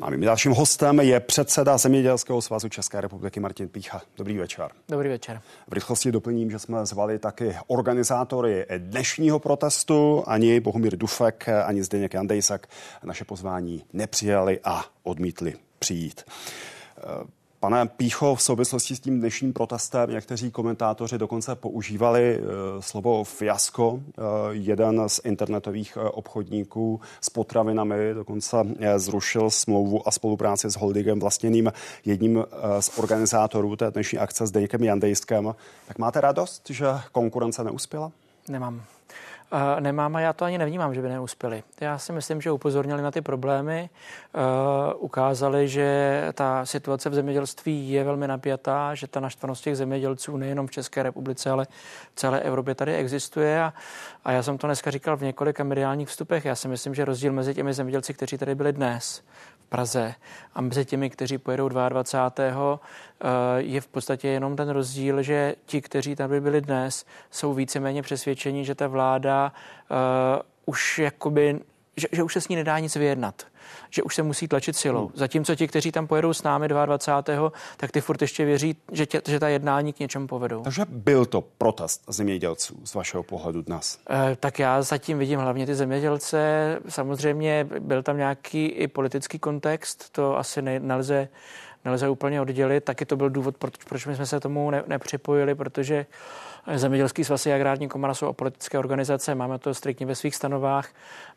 A mým dalším hostem je předseda Zemědělského svazu České republiky Martin Pícha. Dobrý večer. Dobrý večer. V rychlosti doplním, že jsme zvali taky organizátory dnešního protestu. Ani Bohumír Dufek, ani Zdeněk Jandejsak naše pozvání nepřijali a odmítli přijít. Pane Pícho, v souvislosti s tím dnešním protestem někteří komentátoři dokonce používali uh, slovo fiasko. Uh, jeden z internetových uh, obchodníků s potravinami dokonce zrušil smlouvu a spolupráci s holdingem vlastněným jedním z organizátorů té dnešní akce s Deňkem Jandejskem. Tak máte radost, že konkurence neuspěla? Nemám nemám a já to ani nevnímám, že by neuspěli. Já si myslím, že upozornili na ty problémy, ukázali, že ta situace v zemědělství je velmi napjatá, že ta naštvanost těch zemědělců nejenom v České republice, ale v celé Evropě tady existuje a, a já jsem to dneska říkal v několika mediálních vstupech. Já si myslím, že rozdíl mezi těmi zemědělci, kteří tady byli dnes Praze a mezi těmi, kteří pojedou 22. Eh, je v podstatě jenom ten rozdíl, že ti, kteří tady byli dnes, jsou víceméně přesvědčeni, že ta vláda uh, už jakoby, že, že už se s ní nedá nic vyjednat že už se musí tlačit silou. Hmm. Zatímco ti, kteří tam pojedou s námi 22. tak ty furt ještě věří, že, tě, že ta jednání k něčemu povedou. Takže byl to protest zemědělců z vašeho pohledu dnes? E, tak já zatím vidím hlavně ty zemědělce. Samozřejmě byl tam nějaký i politický kontext, to asi ne, nelze nelze úplně oddělit. Taky to byl důvod, proč, proč my jsme se tomu ne, nepřipojili, protože Zemědělský svaz a agrární komora jsou politické organizace, máme to striktně ve svých stanovách.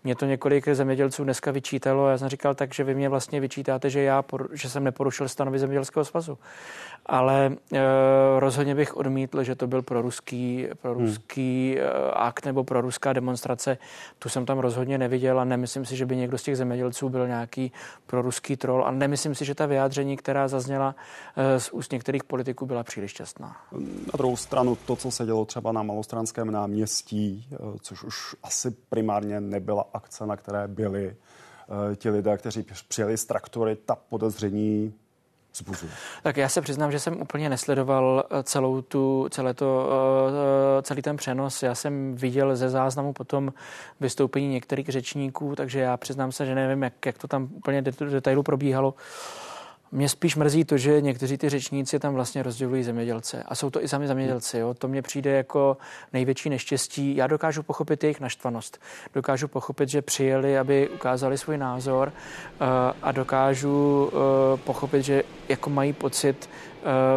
Mě to několik zemědělců dneska vyčítalo. Já jsem říkal tak, že vy mě vlastně vyčítáte, že já že jsem neporušil stanovy Zemědělského svazu. Ale e, rozhodně bych odmítl, že to byl pro ruský, pro hmm. ruský hmm. akt nebo pro ruská demonstrace. Tu jsem tam rozhodně neviděl a nemyslím si, že by někdo z těch zemědělců byl nějaký pro ruský troll a nemyslím si, že ta vyjádření, která zazněla e, z úst některých politiků, byla příliš šťastná. Na druhou stranu to, co se dělo třeba na Malostranském náměstí, e, což už asi primárně nebyla akce, na které byli eh, ti lidé, kteří přijeli z traktory, ta podezření Zbuzu. Tak já se přiznám, že jsem úplně nesledoval eh, celou tu, celé to, eh, celý ten přenos. Já jsem viděl ze záznamu potom vystoupení některých řečníků, takže já přiznám se, že nevím, jak, jak to tam úplně detailu probíhalo. Mě spíš mrzí to, že někteří ty řečníci tam vlastně rozdělují zemědělce. A jsou to i sami zemědělci. Jo? To mně přijde jako největší neštěstí. Já dokážu pochopit jejich naštvanost. Dokážu pochopit, že přijeli, aby ukázali svůj názor uh, a dokážu uh, pochopit, že jako mají pocit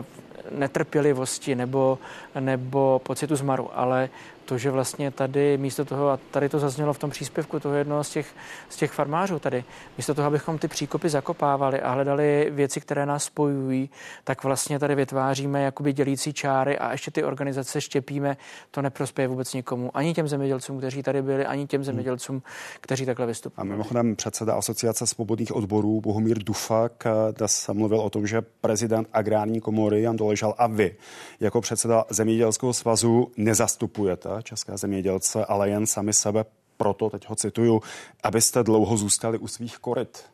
uh, netrpělivosti nebo, nebo pocitu zmaru, ale to, že vlastně tady místo toho, a tady to zaznělo v tom příspěvku toho jednoho z těch, z těch farmářů tady, místo toho, abychom ty příkopy zakopávali a hledali věci, které nás spojují, tak vlastně tady vytváříme jakoby dělící čáry a ještě ty organizace štěpíme, to neprospěje vůbec nikomu. Ani těm zemědělcům, kteří tady byli, ani těm zemědělcům, kteří takhle vystupují. A mimochodem předseda Asociace svobodných odborů Bohumír Dufak dnes mluvil o tom, že prezident agrární komory Jan Doležal a vy jako předseda Zemědělského svazu nezastupujete české zemědělce, ale jen sami sebe proto, teď ho cituju, abyste dlouho zůstali u svých koryt.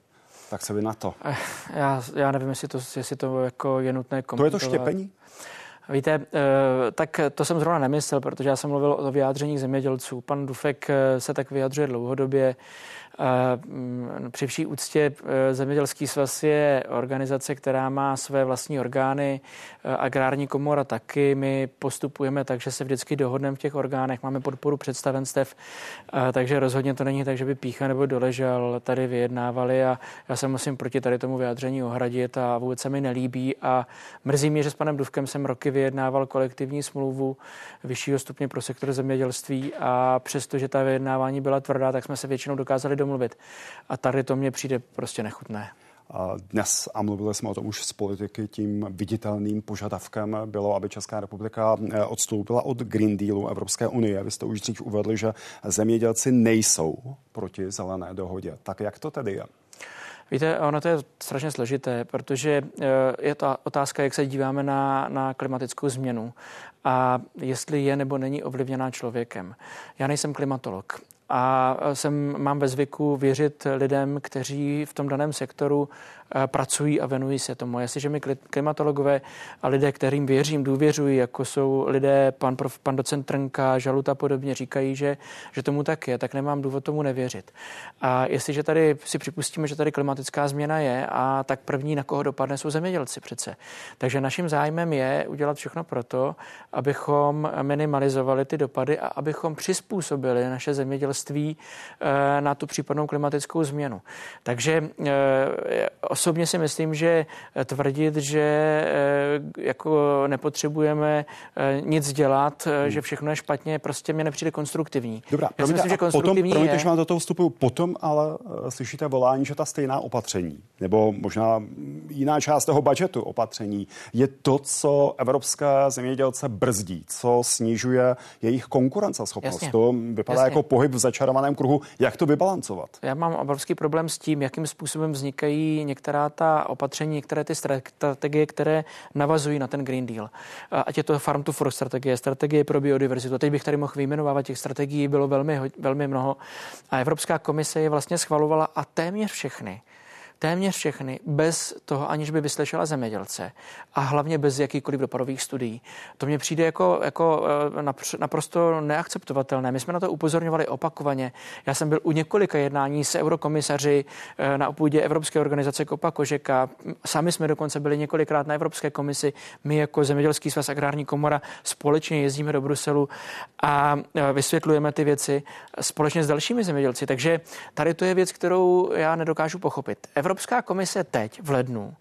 Tak se vy na to. Eh, já, já nevím, jestli to, jestli to jako je nutné komentovat. To je to štěpení? Víte, eh, tak to jsem zrovna nemyslel, protože já jsem mluvil o vyjádření zemědělců. Pan Dufek eh, se tak vyjadřuje dlouhodobě. Mm, při vší úctě Zemědělský svaz je organizace, která má své vlastní orgány, agrární komora taky. My postupujeme tak, že se vždycky dohodneme v těch orgánech, máme podporu představenstev, takže rozhodně to není tak, že by Pícha nebo Doležal tady vyjednávali a já se musím proti tady tomu vyjádření ohradit a vůbec se mi nelíbí a mrzí mě, že s panem Duvkem jsem roky vyjednával kolektivní smlouvu vyššího stupně pro sektor zemědělství a přestože ta vyjednávání byla tvrdá, tak jsme se většinou dokázali domluvit. A tady to mně přijde prostě nechutné. Dnes, a mluvili jsme o tom už z politiky, tím viditelným požadavkem bylo, aby Česká republika eh, odstoupila od Green Dealu Evropské unie. Vy jste už dřív uvedli, že zemědělci nejsou proti zelené dohodě. Tak jak to tedy je? Víte, ono to je strašně složité, protože eh, je to otázka, jak se díváme na, na klimatickou změnu a jestli je nebo není ovlivněná člověkem. Já nejsem klimatolog, a jsem, mám ve zvyku věřit lidem, kteří v tom daném sektoru Eh, pracují a venují se tomu. Jestliže mi klimatologové a lidé, kterým věřím, důvěřují, jako jsou lidé, pan, prof, pan docent Trnka, Žaluta podobně, říkají, že, že tomu tak je, tak nemám důvod tomu nevěřit. A jestliže tady si připustíme, že tady klimatická změna je, a tak první, na koho dopadne, jsou zemědělci přece. Takže naším zájmem je udělat všechno proto, abychom minimalizovali ty dopady a abychom přizpůsobili naše zemědělství eh, na tu případnou klimatickou změnu. Takže eh, osobně si myslím, že tvrdit, že eh, jako nepotřebujeme eh, nic dělat, eh, hmm. že všechno je špatně, prostě mě nepřijde konstruktivní. Dobrá, Já myslím, že konstruktivní potom, promiňte, je... že vám do toho vstupuju, potom ale slyšíte volání, že ta stejná opatření, nebo možná jiná část toho budžetu opatření, je to, co evropské zemědělce brzdí, co snižuje jejich konkurenceschopnost. Jasně. To vypadá Jasně. jako pohyb v začarovaném kruhu. Jak to vybalancovat? Já mám obrovský problém s tím, jakým způsobem vznikají některá ta opatření, některé ty strategie, které navazují na ten Green Deal. Ať je to Farm to Fork strategie, strategie pro biodiverzitu. Teď bych tady mohl vyjmenovávat, těch strategií bylo velmi, velmi mnoho. A Evropská komise je vlastně schvalovala a téměř všechny téměř všechny, bez toho, aniž by vyslyšela zemědělce a hlavně bez jakýkoliv dopadových studií. To mně přijde jako, jako eh, naprosto neakceptovatelné. My jsme na to upozorňovali opakovaně. Já jsem byl u několika jednání s eurokomisaři eh, na půdě Evropské organizace Kopa Kožeka. Sami jsme dokonce byli několikrát na Evropské komisi. My jako Zemědělský svaz Agrární komora společně jezdíme do Bruselu a eh, vysvětlujeme ty věci společně s dalšími zemědělci. Takže tady to je věc, kterou já nedokážu pochopit. Evropská komise teď v lednu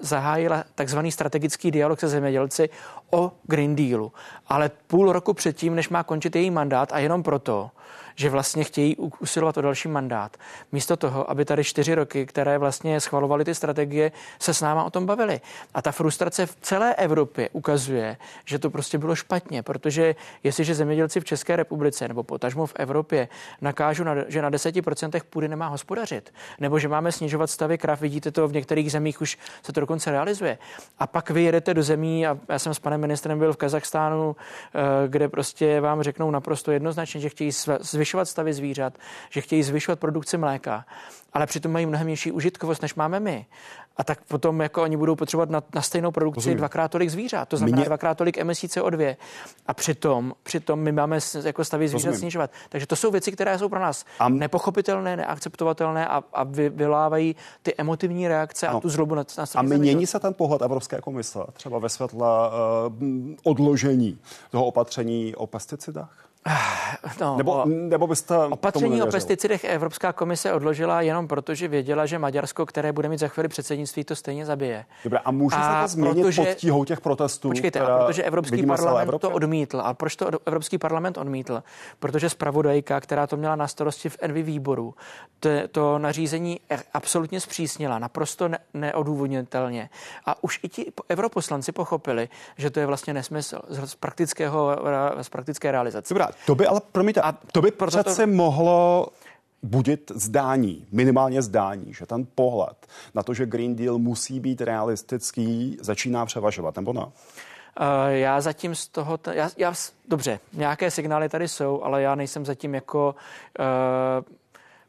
zahájila takzvaný strategický dialog se zemědělci o Green Dealu, ale půl roku předtím, než má končit její mandát a jenom proto, že vlastně chtějí usilovat o další mandát. Místo toho, aby tady čtyři roky, které vlastně schvalovaly ty strategie, se s náma o tom bavili. A ta frustrace v celé Evropě ukazuje, že to prostě bylo špatně, protože jestliže zemědělci v České republice nebo potažmo v Evropě nakážu, na, že na 10% půdy nemá hospodařit, nebo že máme snižovat stavy krav, vidíte to v některých zemích už se to dokonce realizuje. A pak vy jedete do zemí, a já jsem s panem ministrem byl v Kazachstánu, eh, kde prostě vám řeknou naprosto jednoznačně, že chtějí zvyšovat stavy zvířat, že chtějí zvyšovat produkci mléka, ale přitom mají mnohem nižší užitkovost, než máme my. A tak potom jako oni budou potřebovat na, na stejnou produkci Rozumím. dvakrát tolik zvířat, to znamená Mě... dvakrát tolik emisí CO2. A přitom, přitom my máme jako stavy zvířat Rozumím. snižovat. Takže to jsou věci, které jsou pro nás a... nepochopitelné, neakceptovatelné a, a vy, vylávají ty emotivní reakce no. a tu zlobu na, na A mění se ten pohled Evropské komise, třeba ve světle uh, odložení toho opatření o pesticidách? No, nebo, nebo byste opatření o pesticidech Evropská komise odložila jenom proto, že věděla, že Maďarsko, které bude mít za chvíli předsednictví, to stejně zabije. Dobře, a může a se to změnit protože, pod tíhou těch protestů? Počkejte, a protože Evropský parlament to odmítl. A proč to Evropský parlament odmítl? Protože zpravodajka, která to měla na starosti v Envy výboru, to, to nařízení absolutně zpřísnila, naprosto ne, neodůvodnitelně. A už i ti europoslanci pochopili, že to je vlastně nesmysl z, praktického, z praktické realizace. Dobrá, to by ale, promiňte, a to by přece to... mohlo budit zdání, minimálně zdání, že ten pohled na to, že Green Deal musí být realistický, začíná převažovat, nebo ne? Já zatím z toho, já, já, dobře, nějaké signály tady jsou, ale já nejsem zatím jako uh,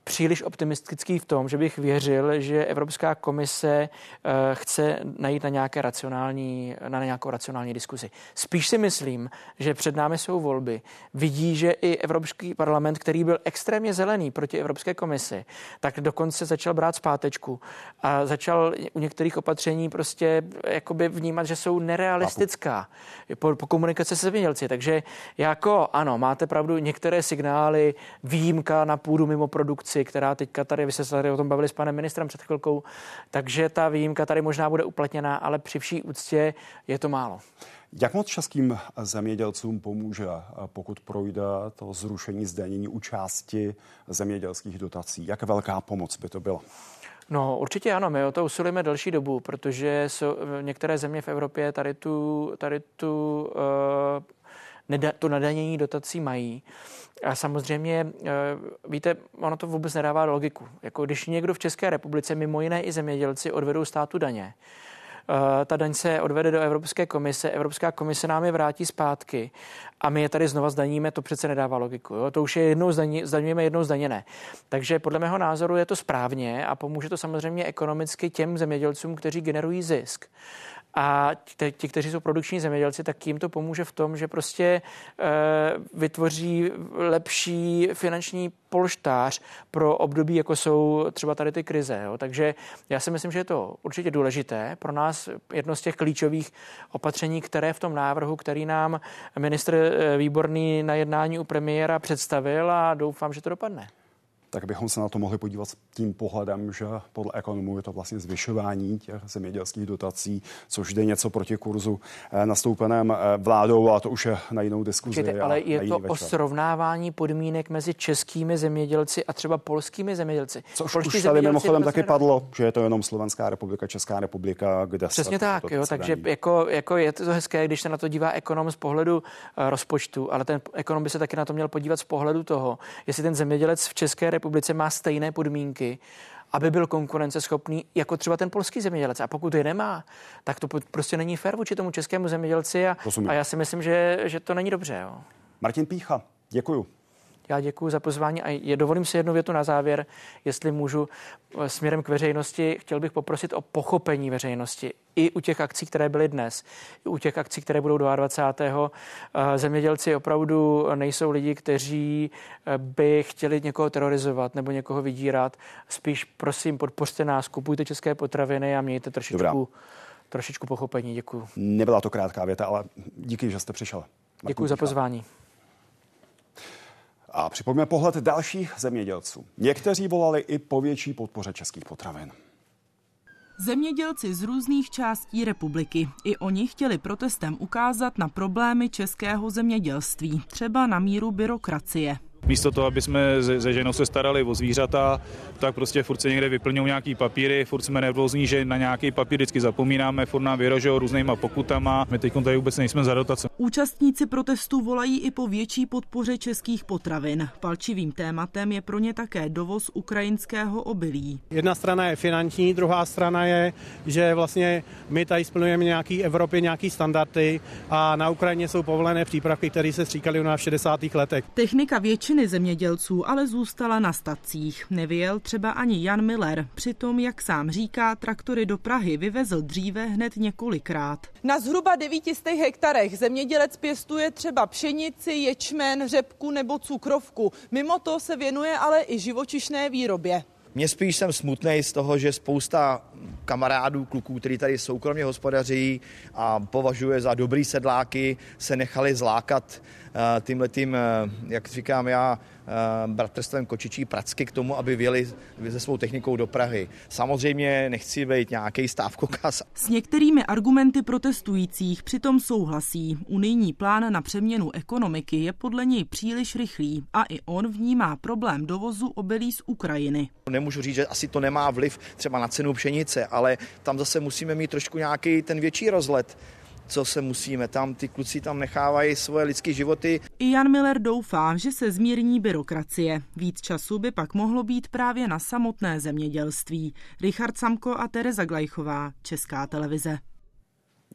příliš optimistický v tom, že bych věřil, že Evropská komise eh, chce najít na nějaké racionální, na nějakou racionální diskuzi. Spíš si myslím, že před námi jsou volby. Vidí, že i Evropský parlament, který byl extrémně zelený proti Evropské komisi, tak dokonce začal brát zpátečku a začal u některých opatření prostě jakoby vnímat, že jsou nerealistická po, po komunikaci se zemědělci. Takže jako ano, máte pravdu, některé signály, výjimka na půdu mimo produkci, korupci, která teďka tady, vy se tady o tom bavili s panem ministrem před chvilkou, takže ta výjimka tady možná bude uplatněná, ale při vší úctě je to málo. Jak moc českým zemědělcům pomůže, pokud projde to zrušení zdanění u části zemědělských dotací? Jak velká pomoc by to byla? No určitě ano, my o to usilujeme delší dobu, protože jsou některé země v Evropě tady tu, tady tu uh, neda, to nadanění dotací mají. A samozřejmě, eh, víte, ono to vůbec nedává logiku. Jako když někdo v České republice, mimo jiné i zemědělci, odvedou státu daně, eh, ta daň se odvede do Evropské komise, Evropská komise nám je vrátí zpátky a my je tady znova zdaníme, to přece nedává logiku. Jo? To už je jednou zdaní, zdaňujeme, jednou zdaněné. Takže podle mého názoru je to správně a pomůže to samozřejmě ekonomicky těm zemědělcům, kteří generují zisk. A ti, kteří jsou produkční zemědělci, tak jim to pomůže v tom, že prostě e, vytvoří lepší finanční polštář pro období, jako jsou třeba tady ty krize. Jo. Takže já si myslím, že je to určitě důležité. Pro nás jedno z těch klíčových opatření, které v tom návrhu, který nám ministr eh, Výborný na jednání u premiéra představil a doufám, že to dopadne tak bychom se na to mohli podívat tím pohledem, že podle ekonomů je to vlastně zvyšování těch zemědělských dotací, což jde něco proti kurzu eh, nastoupeném eh, vládou, a to už je na jinou diskuzi. Čekajte, ale je to večer. o srovnávání podmínek mezi českými zemědělci a třeba polskými zemědělci. Což Polští už tady mimochodem taky padlo, že je to jenom Slovenská republika, Česká republika, kde Přesně se tak, jo, takže jako, jako je to hezké, když se na to dívá ekonom z pohledu uh, rozpočtu, ale ten ekonom by se taky na to měl podívat z pohledu toho, jestli ten zemědělec v České republice republice má stejné podmínky, aby byl konkurenceschopný jako třeba ten polský zemědělec. A pokud je nemá, tak to prostě není fér vůči tomu českému zemědělci a, a já si myslím, že, že to není dobře. Jo. Martin Pícha, děkuju. Já děkuji za pozvání a je, dovolím si jednu větu na závěr, jestli můžu eh, směrem k veřejnosti. Chtěl bych poprosit o pochopení veřejnosti i u těch akcí, které byly dnes, i u těch akcí, které budou 22. Eh, zemědělci opravdu nejsou lidi, kteří eh, by chtěli někoho terorizovat nebo někoho vydírat. Spíš prosím, podpořte nás, kupujte české potraviny a mějte trošičku, Dobrá. trošičku pochopení. Děkuji. Nebyla to krátká věta, ale díky, že jste přišel. Děkuji za pozvání. A připomněme pohled dalších zemědělců. Někteří volali i po větší podpoře českých potravin. Zemědělci z různých částí republiky. I oni chtěli protestem ukázat na problémy českého zemědělství, třeba na míru byrokracie. Místo toho, aby jsme ze ženou se starali o zvířata, tak prostě furt se někde vyplňují nějaký papíry, furt jsme nervózní, že na nějaký papír vždycky zapomínáme, furt nám vyrožou různýma pokutama. My teď tady vůbec nejsme za dotace. Účastníci protestu volají i po větší podpoře českých potravin. Palčivým tématem je pro ně také dovoz ukrajinského obilí. Jedna strana je finanční, druhá strana je, že vlastně my tady splňujeme nějaký Evropě nějaký standardy a na Ukrajině jsou povolené přípravky, které se stříkaly u nás v 60. letech. Technika větší Většiny zemědělců ale zůstala na stacích. Nevyjel třeba ani Jan Miller. Přitom, jak sám říká, traktory do Prahy vyvezl dříve hned několikrát. Na zhruba 900 hektarech zemědělec pěstuje třeba pšenici, ječmen, řepku nebo cukrovku. Mimo to se věnuje ale i živočišné výrobě. Mě spíš jsem smutný z toho, že spousta kamarádů, kluků, kteří tady soukromně hospodaří a považuje za dobrý sedláky, se nechali zlákat Eh, tímhle tím, eh, jak říkám já, eh, bratrstvem Kočičí Pracky k tomu, aby věli se svou technikou do Prahy. Samozřejmě nechci být nějaký stávkokas. S některými argumenty protestujících přitom souhlasí. Unijní plán na přeměnu ekonomiky je podle něj příliš rychlý a i on vnímá problém dovozu obilí z Ukrajiny. Nemůžu říct, že asi to nemá vliv třeba na cenu pšenice, ale tam zase musíme mít trošku nějaký ten větší rozlet co se musíme. Tam ty kluci tam nechávají svoje lidské životy. I Jan Miller doufá, že se zmírní byrokracie. Víc času by pak mohlo být právě na samotné zemědělství. Richard Samko a Tereza Glajchová, Česká televize.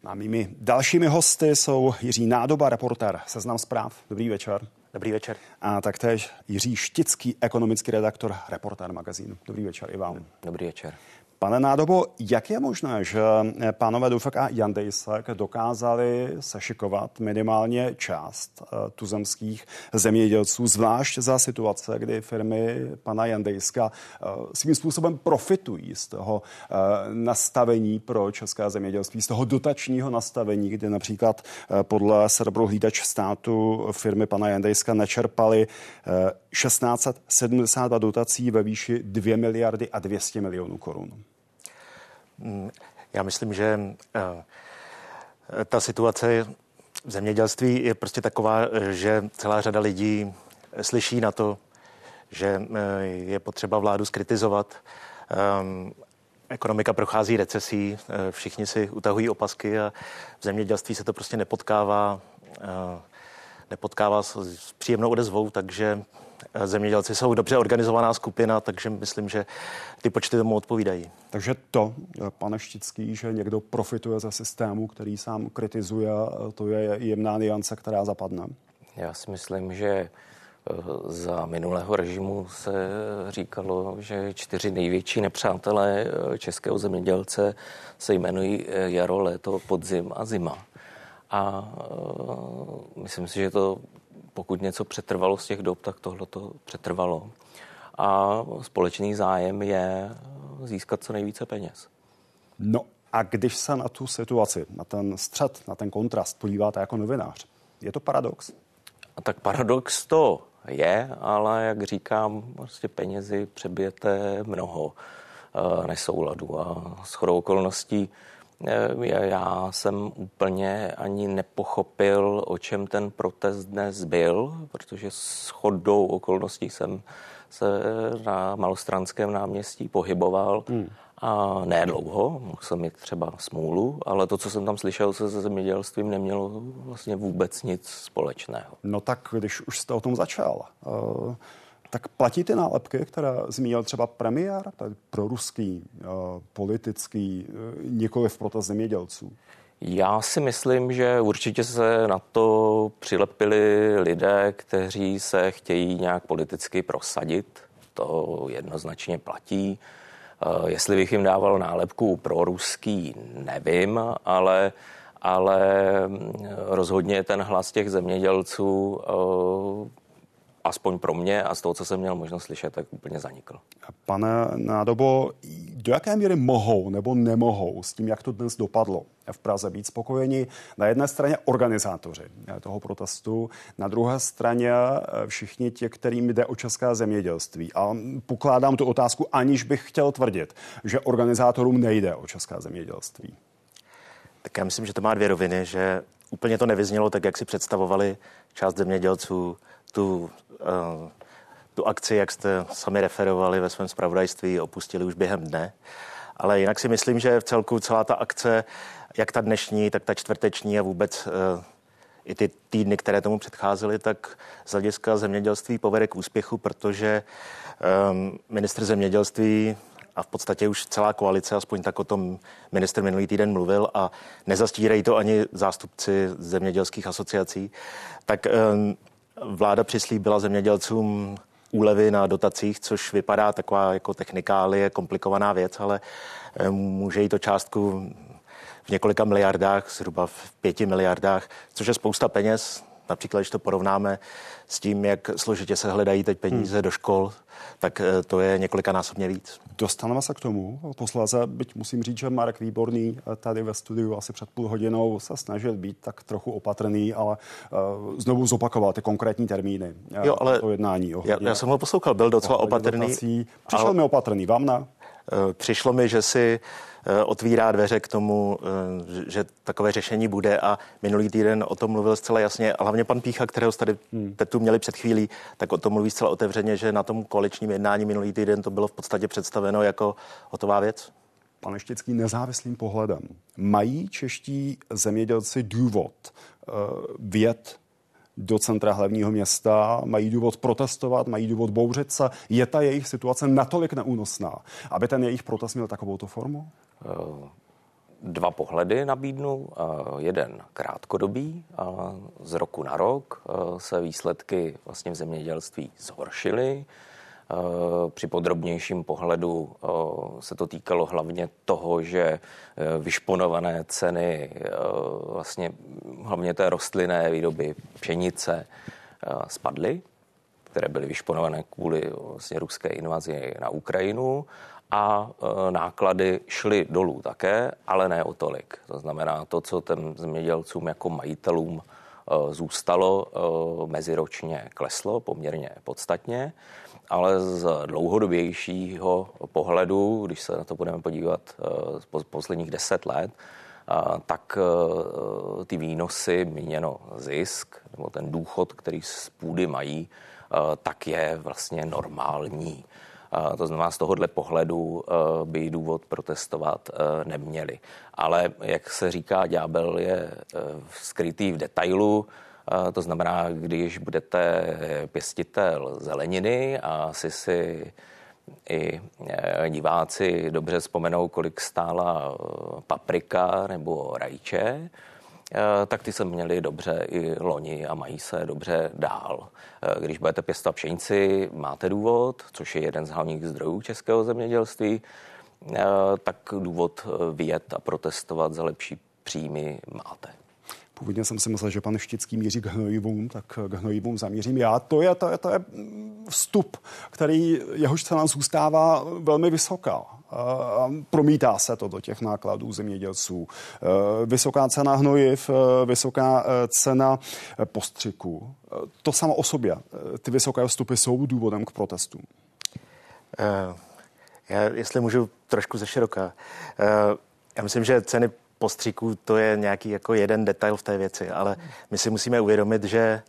A mými dalšími hosty jsou Jiří Nádoba, reportér Seznam zpráv. Dobrý večer. Dobrý večer. A taktéž Jiří Štický, ekonomický redaktor, reportér magazínu. Dobrý večer i vám. Dobrý večer. Pane Nádobo, jak je možné, že pánové Dufek a Jandejsek dokázali sešikovat minimálně část eh, tuzemských zemědělců, zvlášť za situace, kdy firmy pana Jandejska eh, svým způsobem profitují z toho eh, nastavení pro české zemědělství, z toho dotačního nastavení, kdy například podle serveru hlídač státu firmy pana Jandejska nečerpali 1672 dotací ve výši 2 miliardy a 200 milionů korun. Mm, já myslím, že eh, ta situace v zemědělství je prostě taková, že celá řada lidí slyší na to, že eh, je potřeba vládu skritizovat. Ehm, ekonomika prochází recesí, eh, všichni si utahují opasky a v zemědělství se to prostě nepotkává, nepotkává s příjemnou odezvou, takže zemědělci jsou dobře organizovaná skupina, takže myslím, že ty počty tomu odpovídají. Takže to, pane Štický, že někdo profituje ze systému, který sám kritizuje, to je jemná niance, která zapadne? Já si myslím, že eh, za minulého režimu se říkalo, že čtyři největší nepřátelé eh, českého zemědělce se jmenují eh, jaro, léto, podzim a zima. A myslím si, že to pokud něco přetrvalo z těch dob, tak tohle to přetrvalo. A společný zájem je získat co nejvíce peněz. No a když se na tu situaci, na ten střed, na ten kontrast podíváte jako novinář, je to paradox? A tak paradox to je, ale jak říkám, prostě penězi přebijete mnoho uh, nesouladů a s chodou okolností Eh, já jsem úplně ani nepochopil, o čem ten protest dnes byl, protože s chodou okolností jsem se na Malostranském náměstí pohyboval. Hmm. A ne dlouho, mohl jsem mít třeba smůlu, ale to, co jsem tam slyšel se zemědělstvím, nemělo vlastně vůbec nic společného. No tak, když už jste o tom začal, uh, tak platí ty nálepky, které zmínil třeba premiér, tady proruský, uh, politický, uh, nikoli v protest zemědělců? Já si myslím, že určitě se na to přilepili lidé, kteří se chtějí nějak politicky prosadit. To jednoznačně platí. Uh, jestli bych jim dával nálepku pro ruský, nevím, ale, ale rozhodně ten hlas těch zemědělců aspoň pro mě a z toho, co jsem měl možnost slyšet, tak úplně zanikl. Pane Nádobo, do jaké míry mohou nebo nemohou s tím, jak to dnes dopadlo v Praze být spokojeni? Na jedné straně organizátoři toho protestu, na druhé straně eh, všichni ti, kterým jde o české zemědělství. A pokládám tu otázku, aniž bych chtěl tvrdit, že organizátorům nejde o české zemědělství. Tak já myslím, že to má dvě roviny, že úplně to nevyznělo tak, jak si představovali část zemědělců tu Eh, tu akci, jak jste sami referovali ve svém zpravodajství, opustili už během dne. Ale jinak si myslím, že v celku celá ta akce, jak ta dnešní, tak ta čtvrteční a vůbec eh, i ty týdny, které tomu předcházely, tak z hlediska zemědělství povede k úspěchu, protože um, ministr zemědělství a v podstatě už celá koalice, aspoň tak o tom minister minulý týden mluvil a nezastírají to ani zástupci zemědělských asociací, tak um, Vláda přislíbila zemědělcům úlevy na dotacích, což vypadá taková jako technikálie, komplikovaná věc, ale eh, může jí to částku v několika miliardách, zhruba v pěti miliardách, což je spousta peněz. Například, když to porovnáme s tím, jak složitě se hledají teď peníze hmm. do škol, tak eh, to je několikanásobně víc. Dostaneme se k tomu. Posléze, byť musím říct, že Marek Výborný eh, tady ve studiu asi před půl hodinou se snažil být tak trochu opatrný, ale uh, znovu zopakovat ty konkrétní termíny jo, ale to jednání. Já, já jsem ho poslouchal, byl docela opatrný. Dotací. Přišel ale... mi opatrný, vám ne? Přišlo mi, že si Eh, otvírá dveře k tomu, eh, že takové řešení bude a minulý týden o tom mluvil zcela jasně. A hlavně pan Pícha, kterého jste tady hmm. tu měli před chvílí, tak o tom mluví zcela otevřeně, že na tom koaličním jednání minulý týden to bylo v podstatě představeno jako hotová věc. Pane Štický, nezávislým pohledem. Mají čeští zemědělci důvod uh, vět do centra hlavního města, mají důvod protestovat, mají důvod bouřit se. Je ta jejich situace natolik neúnosná, aby ten jejich protest měl takovou formu? Eh, dva pohledy nabídnu. Jeden krátkodobý. Z roku na rok se výsledky vlastně v zemědělství zhoršily. Při podrobnějším pohledu se to týkalo hlavně toho, že vyšponované ceny vlastně hlavně té rostlinné výroby pšenice spadly, které byly vyšponované kvůli vlastně ruské invazi na Ukrajinu a náklady šly dolů také, ale ne o tolik. To znamená, to, co těm zemědělcům jako majitelům zůstalo, meziročně kleslo poměrně podstatně, ale z dlouhodobějšího pohledu, když se na to budeme podívat z posledních deset let, tak ty výnosy, míněno zisk, nebo ten důchod, který z půdy mají, tak je vlastně normální. To znamená, z tohohle pohledu eh, by důvod protestovat eh, neměli. Ale jak se říká, ďábel je eh, skrytý v detailu. To znamená, když budete pěstitel zeleniny a si si i diváci dobře vzpomenou, kolik stála paprika nebo rajče, Eh, tak ty se měli dobře i loni a mají se dobře dál. Když budete pěstovat pšenici, máte důvod, což je jeden z hlavních zdrojů českého zemědělství, tak důvod vyjet a protestovat za lepší příjmy máte. Původně jsem si myslel, že pan Štický míří k hnojivům, tak k hnojivům zamířím já. To je, to je, to je vstup, který jehož cena zůstává velmi vysoká. Promítá se to do těch nákladů zemědělců. Vysoká cena hnojiv, vysoká cena postřiku. To samo o sobě, ty vysoké vstupy jsou důvodem k protestům. Já, jestli můžu trošku ze široká. Já myslím, že ceny postřiků to je nějaký jako jeden detail v té věci, ale my si musíme uvědomit, že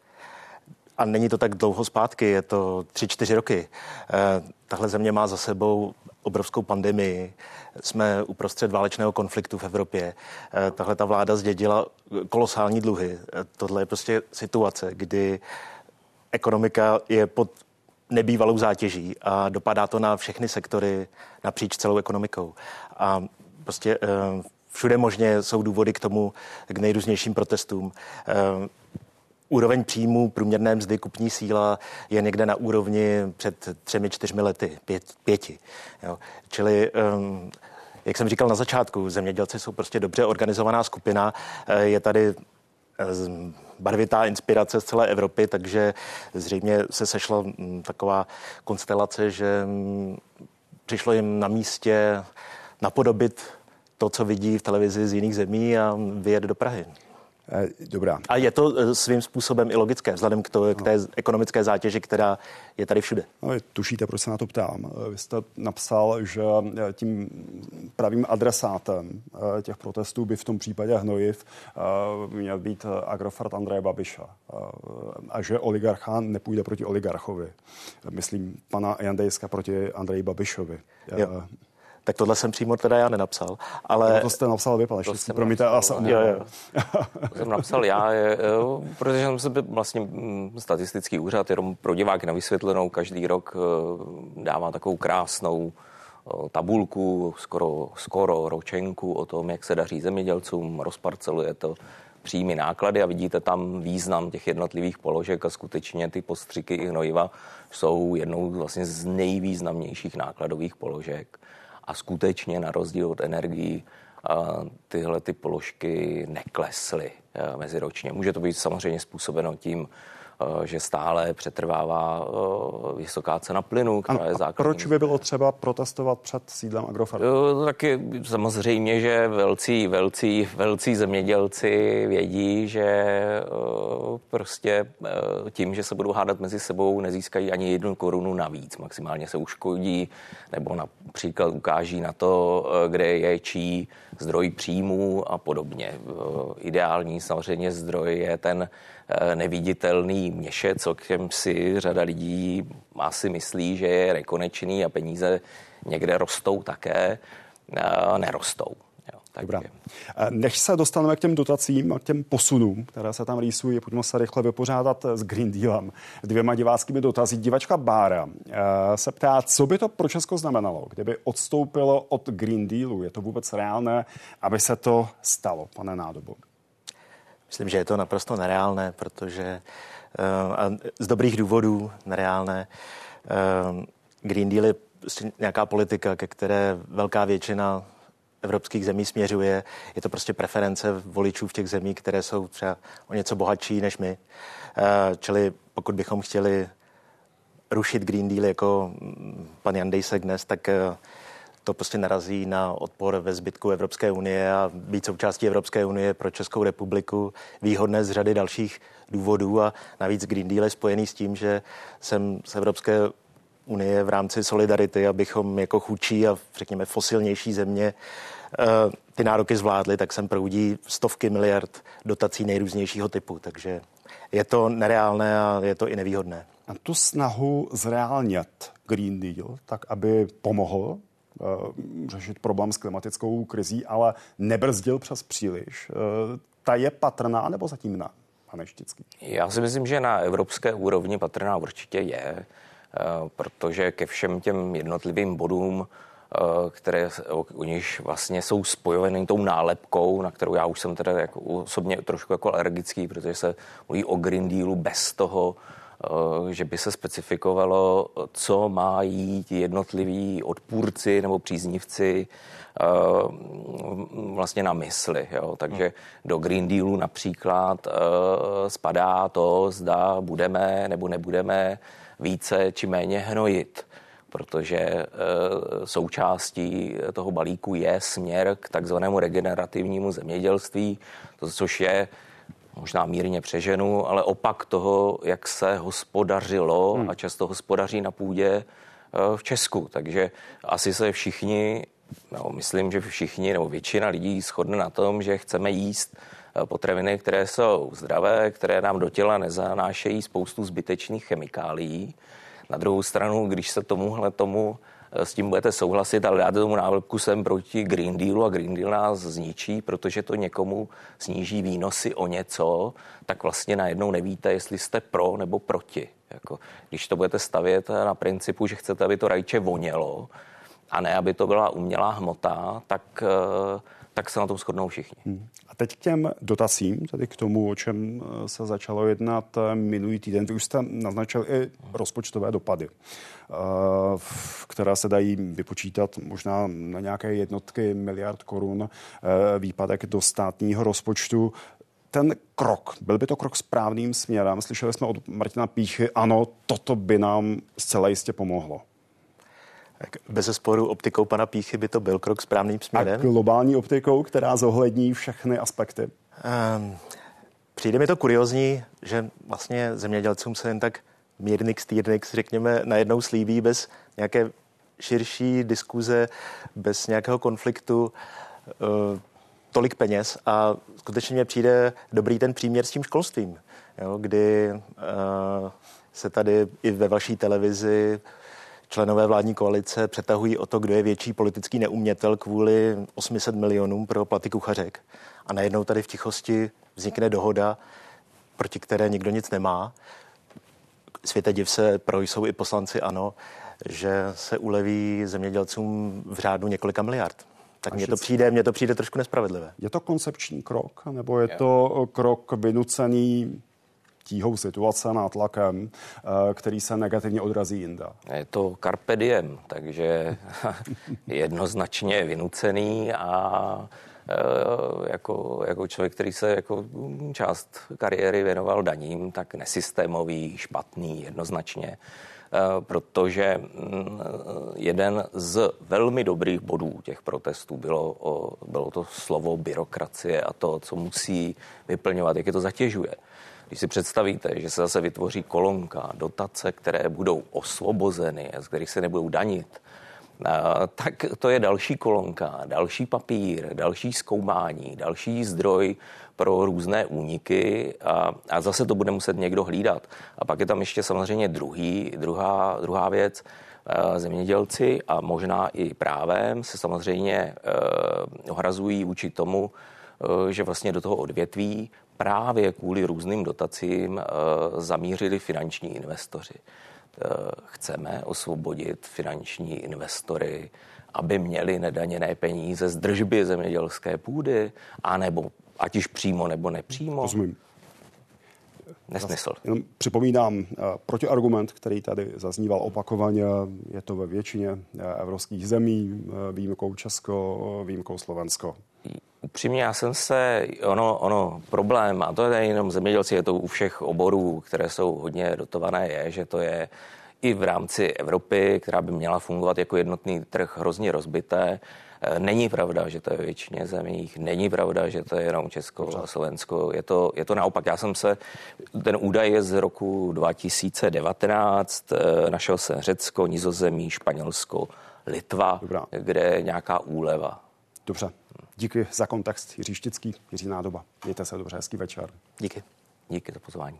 a není to tak dlouho zpátky, je to tři, čtyři roky. Eh, tahle země má za sebou obrovskou pandemii, jsme uprostřed válečného konfliktu v Evropě. Eh, tahle ta vláda zdědila kolosální dluhy. Eh, tohle je prostě situace, kdy ekonomika je pod nebývalou zátěží a dopadá to na všechny sektory napříč celou ekonomikou. A prostě všude možně jsou důvody k tomu, k nejrůznějším protestům. Úroveň příjmů, průměrné mzdy, kupní síla je někde na úrovni před třemi, čtyřmi lety, pět, pěti. Jo. Čili um, jak jsem říkal na začátku, zemědělci jsou prostě dobře organizovaná skupina. Eh, je tady eh, barvitá inspirace z celé Evropy, takže zřejmě se sešla mm, taková konstelace, že mm, přišlo jim na místě napodobit to, co vidí v televizi z jiných zemí a vyjet do Prahy. Eh, dobrá. A je to eh, svým způsobem i logické, vzhledem k, to, k té ekonomické zátěži, která je tady všude. No, tušíte, proč se na to ptám. Eh, vy jste napsal, že tím pravým adresátem těch protestů by v tom případě Hnojiv měl být Agrofert Andreje Babiša a že oligarcha nepůjde proti oligarchovi. Myslím pana Jandejska proti Andreji Babišovi. Jo tak tohle jsem přímo teda já nenapsal. Ale... No to jste napsal vy, pane Štěstí, promiňte, já jsem... Jo, jo. to jsem napsal já, jo, protože jsem se vlastně mm, statistický úřad, jenom pro diváky na vysvětlenou, každý rok eh, dává takovou krásnou eh, tabulku, skoro, skoro ročenku o tom, jak se daří zemědělcům, rozparceluje to příjmy náklady a vidíte tam význam těch jednotlivých položek a skutečně ty postřiky i hnojiva jsou jednou vlastně z nejvýznamnějších nákladových položek a skutečně na rozdíl od energií tyhle ty položky neklesly e, meziročně. Může to být samozřejmě způsobeno tím, že stále přetrvává e, vysoká cena plynu, která ano, je základní. proč by bylo třeba protestovat před sídlem Agrofertu? Taky samozřejmě, že velcí, velcí, velcí zemědělci vědí, že prostě tím, že se budou hádat mezi sebou, nezískají ani jednu korunu navíc. Maximálně se uškodí nebo například ukáží na to, kde je čí zdroj příjmů a podobně. Ideální samozřejmě zdroj je ten eh, neviditelný měšec, o kterém si řada lidí asi myslí, že je rekonečný a peníze někde rostou také, nerostou. Tak Dobrá. Než se dostaneme k těm dotacím a k těm posunům, které se tam rýsují, pojďme se rychle vypořádat s Green Dealem. Dvěma diváckými dotazy. Divačka Bára se ptá, co by to pro Česko znamenalo, kdyby odstoupilo od Green Dealu. Je to vůbec reálné, aby se to stalo, pane Nádobu? Myslím, že je to naprosto nereálné, protože a z dobrých důvodů nereálné. Green Deal je prostě nějaká politika, ke které velká většina evropských zemí směřuje. Je to prostě preference voličů v těch zemích, které jsou třeba o něco bohatší než my. Čili pokud bychom chtěli rušit Green Deal jako pan Jandejsek dnes, tak to prostě narazí na odpor ve zbytku Evropské unie a být součástí Evropské unie pro Českou republiku výhodné z řady dalších důvodů a navíc Green Deal je spojený s tím, že jsem z Evropské unie v rámci solidarity, abychom jako chudší a řekněme fosilnější země eh, ty nároky zvládli, tak sem proudí stovky miliard dotací nejrůznějšího typu. Takže je to nereálné a je to i nevýhodné. A tu snahu zreálnět Green Deal, tak aby pomohl řešit problém s klimatickou krizí, ale nebrzdil přes příliš, uh, ta je patrná nebo zatím ne? Pane Štický. Já si myslím, že na evropské úrovni patrná určitě je. Eh, protože ke všem těm jednotlivým bodům, eh, které u nich vlastně jsou spojeny tou nálepkou, na kterou já už jsem teda jako osobně trošku jako alergický, protože se mluví o Green Dealu bez toho, eh, že by se specifikovalo, co mají jednotliví odpůrci nebo příznivci vlastně na mysli. Jo. Takže do Green Dealu například spadá to, zda budeme nebo nebudeme více či méně hnojit, protože součástí toho balíku je směr k takzvanému regenerativnímu zemědělství, to, což je možná mírně přeženu, ale opak toho, jak se hospodařilo hmm. a často hospodaří na půdě e, v Česku. Takže asi se všichni, no, myslím, že všichni nebo většina lidí shodne na tom, že chceme jíst e, potraviny, které jsou zdravé, které nám do těla nezanášejí spoustu zbytečných chemikálií. Na druhou stranu, když se tomuhle tomu eh, s tím budete souhlasit, ale dáte tomu nálepku jsem proti Green Dealu a Green Deal nás zničí, protože to někomu sníží výnosy o něco, tak vlastně najednou nevíte, jestli jste pro nebo proti. Jako, když to budete stavět na principu, že chcete, aby to rajče vonělo, a ne, aby to byla umělá hmota, tak, eh, tak se na tom shodnou všichni. Hmm. A teď k těm dotacím, tedy k tomu, o čem eh, se začalo jednat eh, minulý týden. Vy už jste naznačil i rozpočtové dopady, které se dají vypočítat možná na nějaké jednotky miliard korun výpadek do státního rozpočtu ten krok, byl by to krok správným směrem? Slyšeli jsme od Martina Píchy, ano, toto by nám zcela jistě pomohlo. Bez sporu optikou pana Píchy by to byl krok správným směrem. A globální optikou, která zohlední všechny aspekty. Um, přijde mi to kuriozní, že vlastně zemědělcům se jen tak mírnix, týrnix, řekněme, najednou slíbí bez nějaké širší diskuze, bez nějakého konfliktu uh, tolik peněz a skutečně mě přijde dobrý ten příměr s tím školstvím, jo, kdy uh, se tady i ve vaší televizi členové vládní koalice přetahují o to, kdo je větší politický neumětel kvůli 800 milionům pro platy kuchařek. A najednou tady v tichosti vznikne dohoda, proti které nikdo nic nemá. Světe div se, pro jsou i poslanci ano, že se uleví zemědělcům v řádu několika miliard. Tak mně to, přijde, mně to přijde trošku nespravedlivé. Je to koncepční krok, nebo je to krok vynucený tíhou situace, nátlakem, eh, který se negativně odrazí jinde. Je to carpe diem, takže jednoznačně vynucený a eh, jako, jako člověk, který se jako část kariéry věnoval daním, tak nesystémový, špatný, jednoznačně eh, protože mm, jeden z velmi dobrých bodů těch protestů bylo, bylo to slovo byrokracie a to, co musí vyplňovat, jak je to zatěžuje. Když si představíte, že se zase vytvoří kolonka, dotace, které budou osvobozeny, z kterých se nebudou danit, tak to je další kolonka, další papír, další zkoumání, další zdroj pro různé úniky a, a zase to bude muset někdo hlídat. A pak je tam ještě samozřejmě druhý, druhá, druhá věc. Zemědělci a možná i právem se samozřejmě ohrazují vůči tomu, že vlastně do toho odvětví právě kvůli různým dotacím zamířili finanční investoři. Chceme osvobodit finanční investory, aby měli nedaněné peníze z držby zemědělské půdy, anebo ať již přímo nebo nepřímo. Rozumím. Nesmysl. Jenom připomínám eh, protiargument, který tady zazníval opakovaně. Je to ve většině eh, evropských zemí, eh, výjimkou Česko, výjimkou Slovensko. Upřímně, já jsem se, ono, ono, problém, a to je jenom zemědělci, je to u všech oborů, které jsou hodně dotované, je, že to je i v rámci Evropy, která by měla fungovat jako jednotný trh, hrozně rozbité. Eh, není pravda, že to je většině zemích, není pravda, že to je jenom Česko a Slovensko. Je to, je to naopak. Já jsem se, ten údaj je z roku 2019, eh, našel jsem Řecko, Nizozemí, Španělsko, Litva, Dobrá. kde je nějaká úleva. Dobře. Díky za kontext. Jiří Štický, Jiří Nádoba. Mějte se dobře, hezký večer. Díky. Díky za pozvání.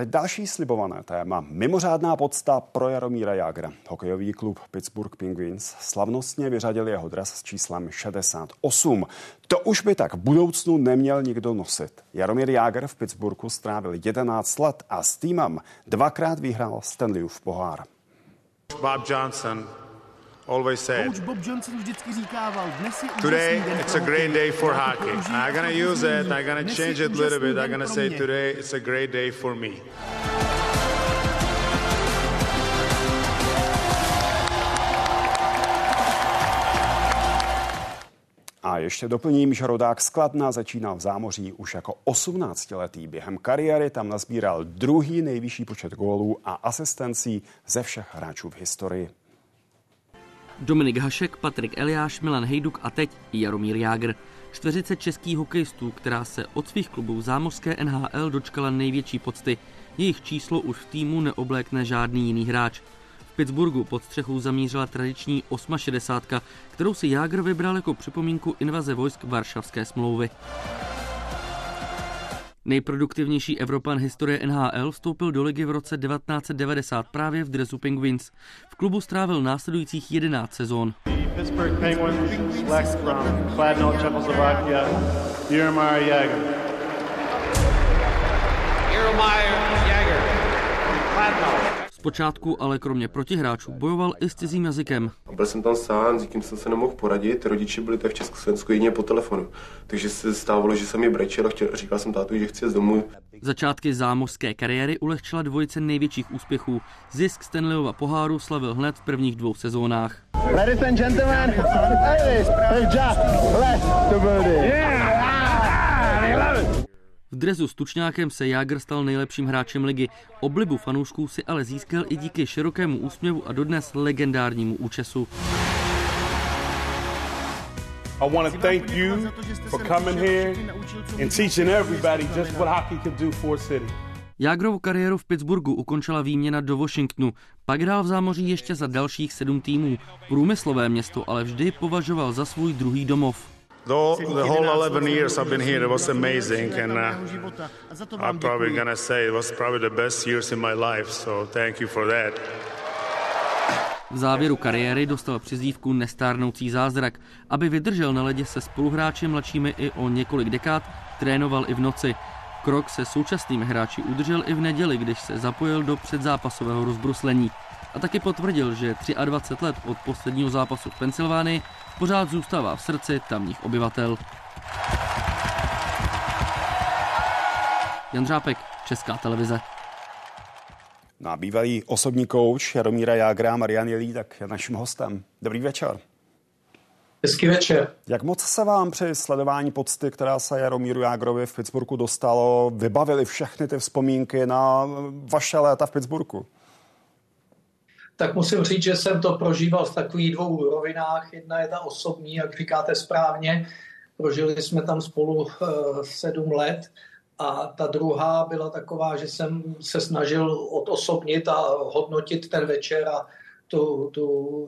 Teď další slibované téma. Mimořádná podsta pro Jaromíra Jágra. Hokejový klub Pittsburgh Penguins slavnostně vyřadil jeho dres s číslem 68. To už by tak v budoucnu neměl nikdo nosit. Jaromír Jágr v Pittsburghu strávil 11 let a s týmem dvakrát vyhrál Stanleyův pohár. Bob Johnson always said, Coach Bob Johnson vždycky říkával, dnes je today it's a great day for hockey. I'm gonna use it, I'm gonna change it a little bit. I'm gonna say today it's a great day for me. A ještě doplním, že rodák Skladna začínal v zámoří už jako 18-letý. Během kariéry tam nazbíral druhý nejvyšší počet gólů a asistencí ze všech hráčů v historii. Dominik Hašek, Patrik Eliáš, Milan Hejduk a teď Jaromír Jágr. Čtveřice českých hokejistů, která se od svých klubů zámořské NHL dočkala největší pocty. Jejich číslo už v týmu neoblékne žádný jiný hráč. V Pittsburghu pod střechou zamířila tradiční 68, kterou si Jágr vybral jako připomínku invaze vojsk Varšavské smlouvy. Nejproduktivnější Evropan historie NHL vstoupil do ligy v roce 1990 právě v dresu Penguins. V klubu strávil následujících 11 sezón. Pittsburgh Penguins select from Kladno, Czechoslovakia, Jaromír Jagr. Jaromír Jagr, Kladno. Zpočátku ale kromě protihráčů bojoval i s cizím jazykem. Byl jsem tam sám, s někým jsem se nemohl poradit, rodiče byli tady v Československu jedině po telefonu. Takže se stávalo, že jsem je brečel a chtěl, říkal jsem tátu, že chci jít domů. Začátky zámořské kariéry ulehčila dvojice největších úspěchů. Zisk Stanleyova poháru slavil hned v prvních dvou sezónách. Ladies and gentlemen, Elvis has just left the building. Yeah! V drezu s tučňákem se Jágr stal nejlepším hráčem ligy. Oblibu fanoušků si ale získal i díky širokému úsměvu a dodnes legendárnímu účesu. I want to thank you for coming here and teaching everybody just what hockey can do for city. Jágrovu kariéru v Pittsburghu ukončila výměna do Washingtonu, pak hrál v zámoří ještě za dalších sedm týmů. Průmyslové město ale vždy považoval za svůj druhý domov. Though the whole 11 years I've been here, it was amazing, and uh, I'm probably gonna say it was probably the best years in my life. So thank you for that. V závěru kariéry dostal přizívku Nestárnoucí zázrak. Aby vydržel na ledě se spoluhráči mladšími i o několik dekád, trénoval i v noci. Krok se současnými hráči udržel i v neděli, když se zapojil do předzápasového rozbruslení. A taky potvrdil, že 23 let od posledního zápasu v Pensylvánii pořád zůstává v srdci tamních obyvatel. Jan Dřápek, Česká televize. Na bývalý osobní kouč Jaromíra Jágra Marian Jelí, tak je naším hostem. Dobrý večer. Hezký večer. Jak moc se vám při sledování pocty, která se Jaromíru Jágrovi v Pittsburghu dostalo, vybavily všechny ty vzpomínky na vaše léta v Pittsburghu? Tak musím říct, že jsem to prožíval v takových dvou rovinách. Jedna je ta osobní, jak říkáte správně. Prožili jsme tam spolu uh, sedm let. A ta druhá byla taková, že jsem se snažil odosobnit a hodnotit ten večer a tu, tu,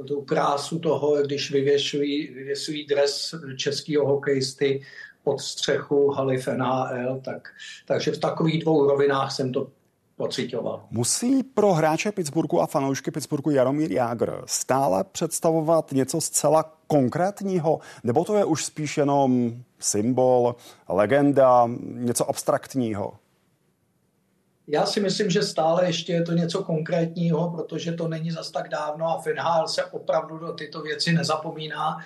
tu krásu toho, když vyvěšují, vyvěsují dres českého hokejisty pod střechu haly NHL, tak, takže v takových dvou rovinách jsem to pocitoval. Musí pro hráče Pittsburghu a fanoušky Pittsburghu Jaromír Jágr stále představovat něco zcela konkrétního, nebo to je už spíš jenom symbol, legenda, něco abstraktního? Já si myslím, že stále ještě je to něco konkrétního, protože to není zas tak dávno a Finhal se opravdu do tyto věci nezapomíná.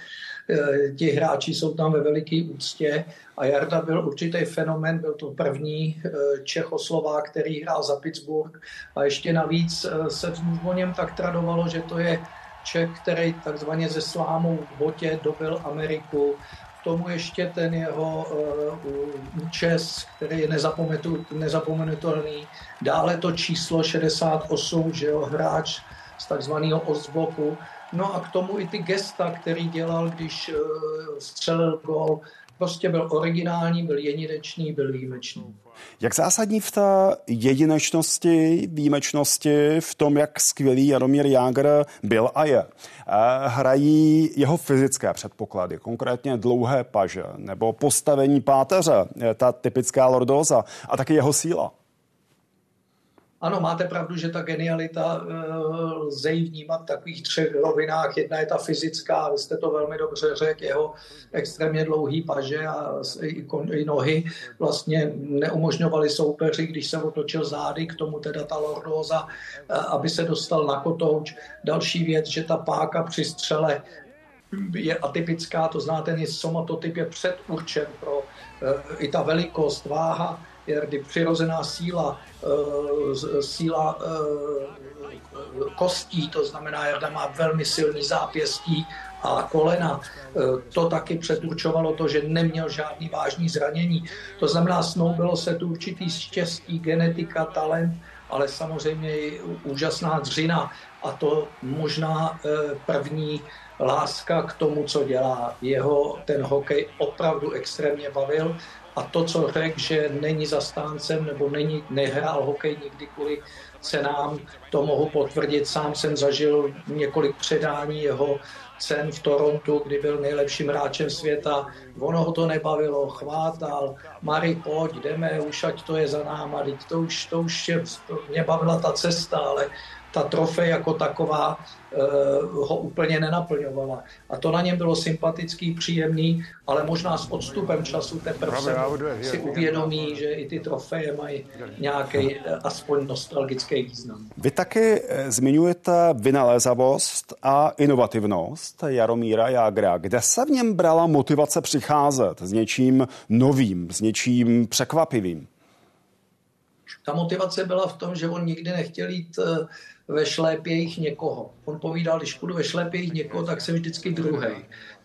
E, ti hráči jsou tam ve veliké úctě a Jarda byl určitý fenomen, byl to první e, Čechoslovák, který hrál za Pittsburgh a ještě navíc e, se o něm tak tradovalo, že to je Čech, který takzvaně ze slámou v botě dobil Ameriku tomu ještě ten jeho uh, účes, který je nezapomenutelný. Dále to číslo 68, že jo, hráč z takzvaného Ostbloku. No a k tomu i ty gesta, který dělal, když uh, střelil gol, prostě byl originální, byl jedinečný, byl výjimečný. Jak zásadní v té jedinečnosti, výjimečnosti, v tom, jak skvělý Jaromír Jágr byl a je, hrají jeho fyzické předpoklady, konkrétně dlouhé paže nebo postavení páteře, ta typická lordóza a taky jeho síla? Ano, máte pravdu, že ta genialita eh, lze ji vnímat v takových třech rovinách. Jedna je ta fyzická, vy jste to velmi dobře řekl, jeho extrémně dlouhý paže a i nohy vlastně neumožňovali soupeři, když se otočil zády, k tomu teda ta lordóza, eh, aby se dostal na kotouč. Další věc, že ta páka při střele je atypická, to znáte, ten somatotyp je předurčen pro eh, i ta velikost, váha, kdy přirozená síla, eh, síla eh, kostí, to znamená, Jarda má velmi silný zápěstí a kolena. Eh, to taky předurčovalo to, že neměl žádný vážný zranění. To znamená, snoubilo se tu určitý štěstí, genetika, talent, ale samozřejmě i úžasná dřina a to možná první láska k tomu, co dělá. Jeho ten hokej opravdu extrémně bavil a to, co řekl, že není zastáncem nebo není, nehrál hokej nikdy kvůli cenám, to mohu potvrdit. Sám jsem zažil několik předání jeho cen v Torontu, kdy byl nejlepším hráčem světa. Ono ho to nebavilo, chvátal, Mari, pojď, jdeme, už ať to je za náma, to už, to už je, to mě bavila ta cesta, ale ta trofej jako taková uh, ho úplně nenaplňovala. A to na něm bylo sympatický, příjemný, ale možná s odstupem času teprve si uvědomí, že i ty trofeje mají nějaký uh, aspoň nostalgický význam. Vy taky eh, zmiňujete vynalézavost a inovativnost Jaromíra Jágra. Kde se v něm brala motivace přicházet s něčím novým, s něčím překvapivým? Ta motivace byla v tom, že on nikdy nechtěl jít ve šlépějích někoho. On povídal, když půjdu ve šlépějích někoho, tak jsem vždycky druhý.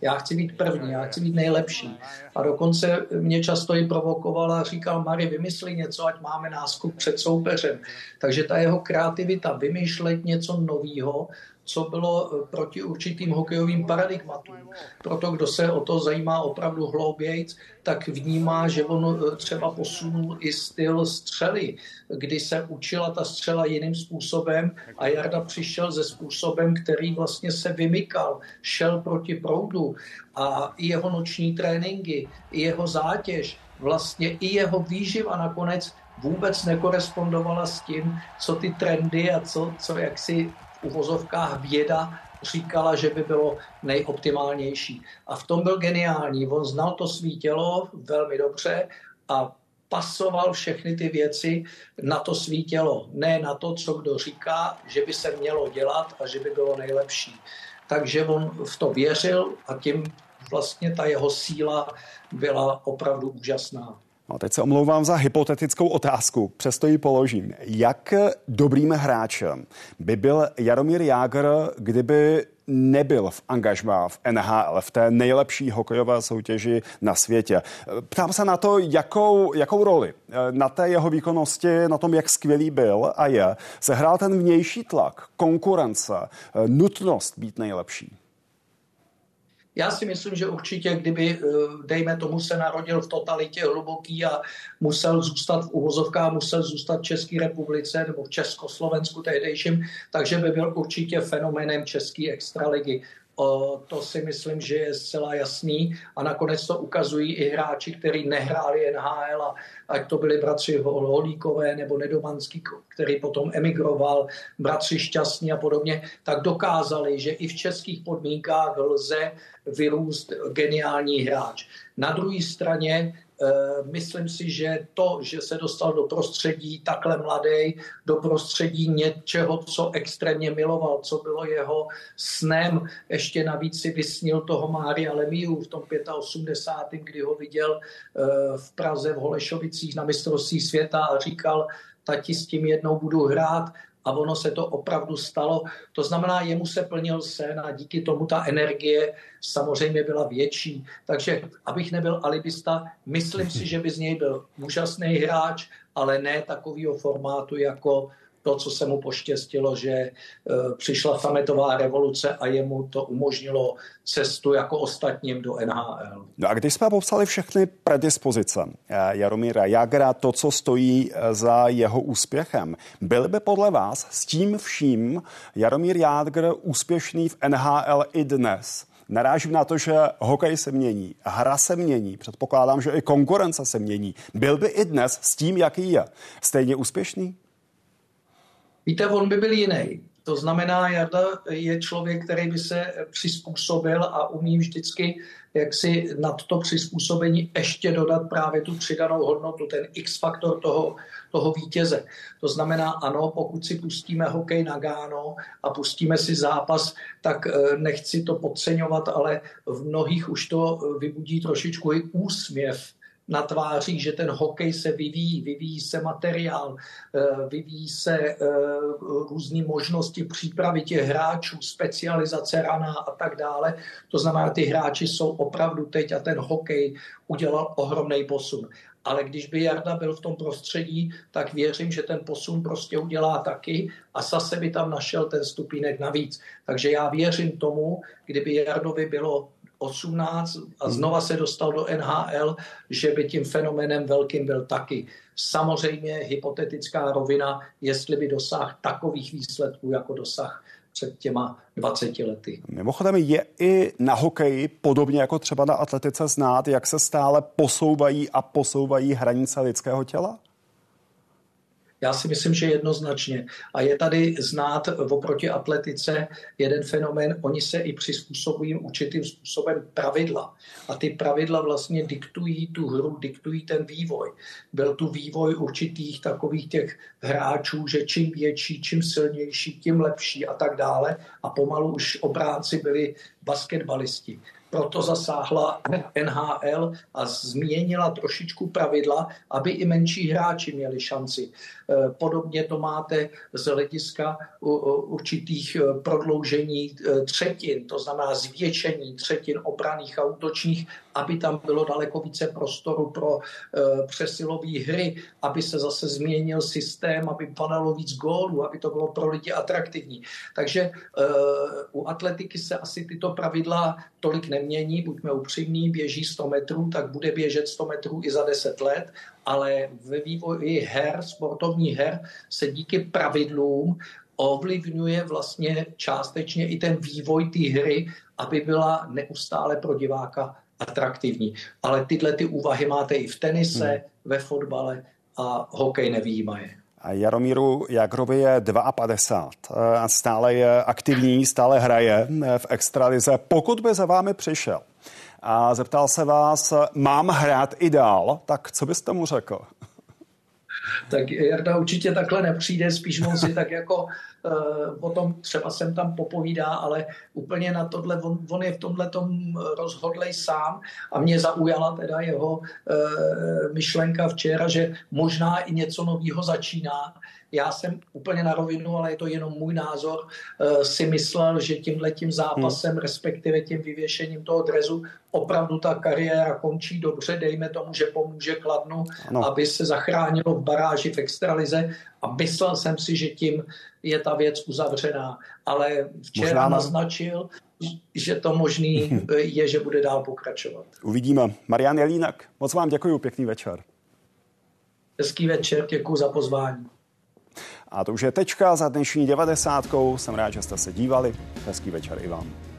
Já chci být první, já chci být nejlepší. A dokonce mě často i provokoval a říkal, Mari, vymysli něco, ať máme náskok před soupeřem. Takže ta jeho kreativita, vymýšlet něco nového, co bylo eh, proti určitým hokejovým paradigmatům. Proto, kdo se o to zajímá opravdu hloubějc, tak vnímá, že on eh, třeba posunul i styl střely, kdy se učila ta střela jiným způsobem a Jarda přišel ze způsobem, který vlastně se vymykal, šel proti proudu a i jeho noční tréninky, i jeho zátěž, vlastně i jeho výživa nakonec vůbec nekorespondovala s tím, co ty trendy a co, co jaksi uvozovkách věda říkala, že by bylo nejoptimálnější. A v tom byl geniální. On znal to svý tělo velmi dobře a pasoval všechny ty věci na to svý tělo. Ne na to, co kdo říká, že by se mělo dělat a že by bylo nejlepší. Takže on v to věřil a tím vlastně ta jeho síla byla opravdu úžasná. No, teď se omlouvám za hypotetickou otázku, přesto ji položím. Jak dobrým hráčem by byl Jaromír Jágr, kdyby nebyl v angažmá v NHL, v té nejlepší hokejové soutěži na světě. Ptám se na to, jakou, jakou roli na té jeho výkonnosti, na tom, jak skvělý byl a je, se hrál ten vnější tlak, konkurence, nutnost být nejlepší. Já si myslím, že určitě, kdyby, eh, dejme tomu, se narodil v totalitě hluboký a musel zůstat v uvozovkách, musel zůstat v České republice nebo v Československu tehdejším, takže by byl určitě fenoménem České extraligy. To si myslím, že je zcela jasný a nakonec to ukazují i hráči, kteří nehráli NHL a ať to byli bratři Holíkové nebo Nedomanský, který potom emigroval, bratři Šťastní a podobně, tak dokázali, že i v českých podmínkách lze vyrůst geniální hráč. Na druhé straně myslím si, že to, že se dostal do prostředí takhle mladý, do prostředí něčeho, co extrémně miloval, co bylo jeho snem, ještě navíc si vysnil toho Mária Lemiu v tom 85., kdy ho viděl eh, v Praze v Holešovicích na mistrovství světa a říkal, tati s tím jednou budu hrát a ono se to opravdu stalo. To znamená, jemu se plnil sen a díky tomu ta energie samozřejmě byla větší. Takže abych nebyl alibista, myslím si, že by z něj byl úžasný hráč, ale ne takového formátu jako to, co se mu poštěstilo, že e, přišla sametová revoluce a jemu to umožnilo cestu jako ostatním do NHL. No a když jsme popsali všechny predispozice e, Jaromíra Jagra, to, co stojí e, za jeho úspěchem, byl by podle vás s tím vším Jaromír Jágr úspěšný v NHL i dnes? Narážím na to, že hokej se mění, hra se mění, předpokládám, že i konkurence se mění. Byl by i dnes s tím, jaký je, stejně úspěšný? Víte, on by byl jiný. To znamená, Jarda je člověk, který by se přizpůsobil a umí vždycky jak si nad to přizpůsobení ještě dodat právě tu přidanou hodnotu, ten X-faktor toho, toho vítěze. To znamená, ano, pokud si pustíme hokej na gáno a pustíme si zápas, tak eh, nechci to podceňovat, ale v mnohých už to vybudí trošičku i úsměv na tvářích, že ten hokej se vyvíjí, vyvíjí se materiál, eh, vyvíjí se eh, různé možnosti přípravy těch hráčů, specializace raná a tak dále. To znamená, ty hráči jsou opravdu teď a ten hokej udělal ohromný posun. Ale když by Jarda byl v tom prostředí, tak věřím, že ten posun prostě udělá taky a zase by tam našel ten stupínek navíc. Takže já věřím tomu, kdyby Jardovi bylo 18 a hmm. znova se dostal do NHL, že by tím fenoménem velkým byl taky. Samozřejmě hypotetická rovina, jestli by dosáhl takových výsledků, jako dosah před těma 20 lety. Mimochodem je i na hokeji, podobně jako třeba na atletice, znát, jak se stále posouvají a posouvají hranice lidského těla? Já si myslím, že jednoznačně. A je tady znát oproti atletice jeden fenomén, oni se i přizpůsobují určitým způsobem pravidla. A ty pravidla vlastně diktují tu hru, diktují ten vývoj. Byl tu vývoj určitých takových těch hráčů, že čím větší, čím silnější, tím lepší a tak dále. A pomalu už obránci byli basketbalisti proto zasáhla NHL a změnila trošičku pravidla, aby i menší hráči měli šanci. E, podobně to máte z hlediska určitých e, prodloužení e, třetin, to znamená zvětšení třetin obraných a útočních, aby tam bylo daleko více prostoru pro přesilové hry, aby se zase změnil systém, aby padalo víc gólů, aby to bylo pro lidi atraktivní. Takže u atletiky se asi tyto pravidla tolik nemění, buďme upřímní, běží 100 metrů, tak bude běžet 100 metrů i za 10 let, ale ve vývoji her, sportovních her, se díky pravidlům ovlivňuje vlastně částečně i ten vývoj té hry, aby byla neustále pro diváka atraktivní. Ale tyhle ty úvahy máte i v tenise, hmm. ve fotbale a hokej nevýjímaje. Jaromíru Jagrovi je 52 a stále je aktivní, stále hraje v extralize. Pokud by za vámi přišel a zeptal se vás, mám hrát i dál, tak co byste mu řekl? Tak Jarda určitě takhle nepřijde, spíš on si tak jako uh, o tom třeba jsem tam popovídá, ale úplně na tohle, on, on je v tomhle tom rozhodlej sám a mě zaujala teda jeho uh, myšlenka včera, že možná i něco nového začíná. Já jsem úplně na rovinu, ale je to jenom můj názor, si myslel, že tímhle tím zápasem, hmm. respektive tím vyvěšením toho drezu opravdu ta kariéra končí dobře, dejme tomu, že pomůže Kladnu, ano. aby se zachránilo v baráži v extralize a myslel jsem si, že tím je ta věc uzavřená. Ale včera Možná naznačil, že to možný je, že bude dál pokračovat. Uvidíme. Marian Jelínak, moc vám děkuji, pěkný večer. Hezký večer, děkuji za pozvání. A to už je tečka za dnešní devadesátkou. Jsem rád, že jste se dívali. Hezký večer i vám.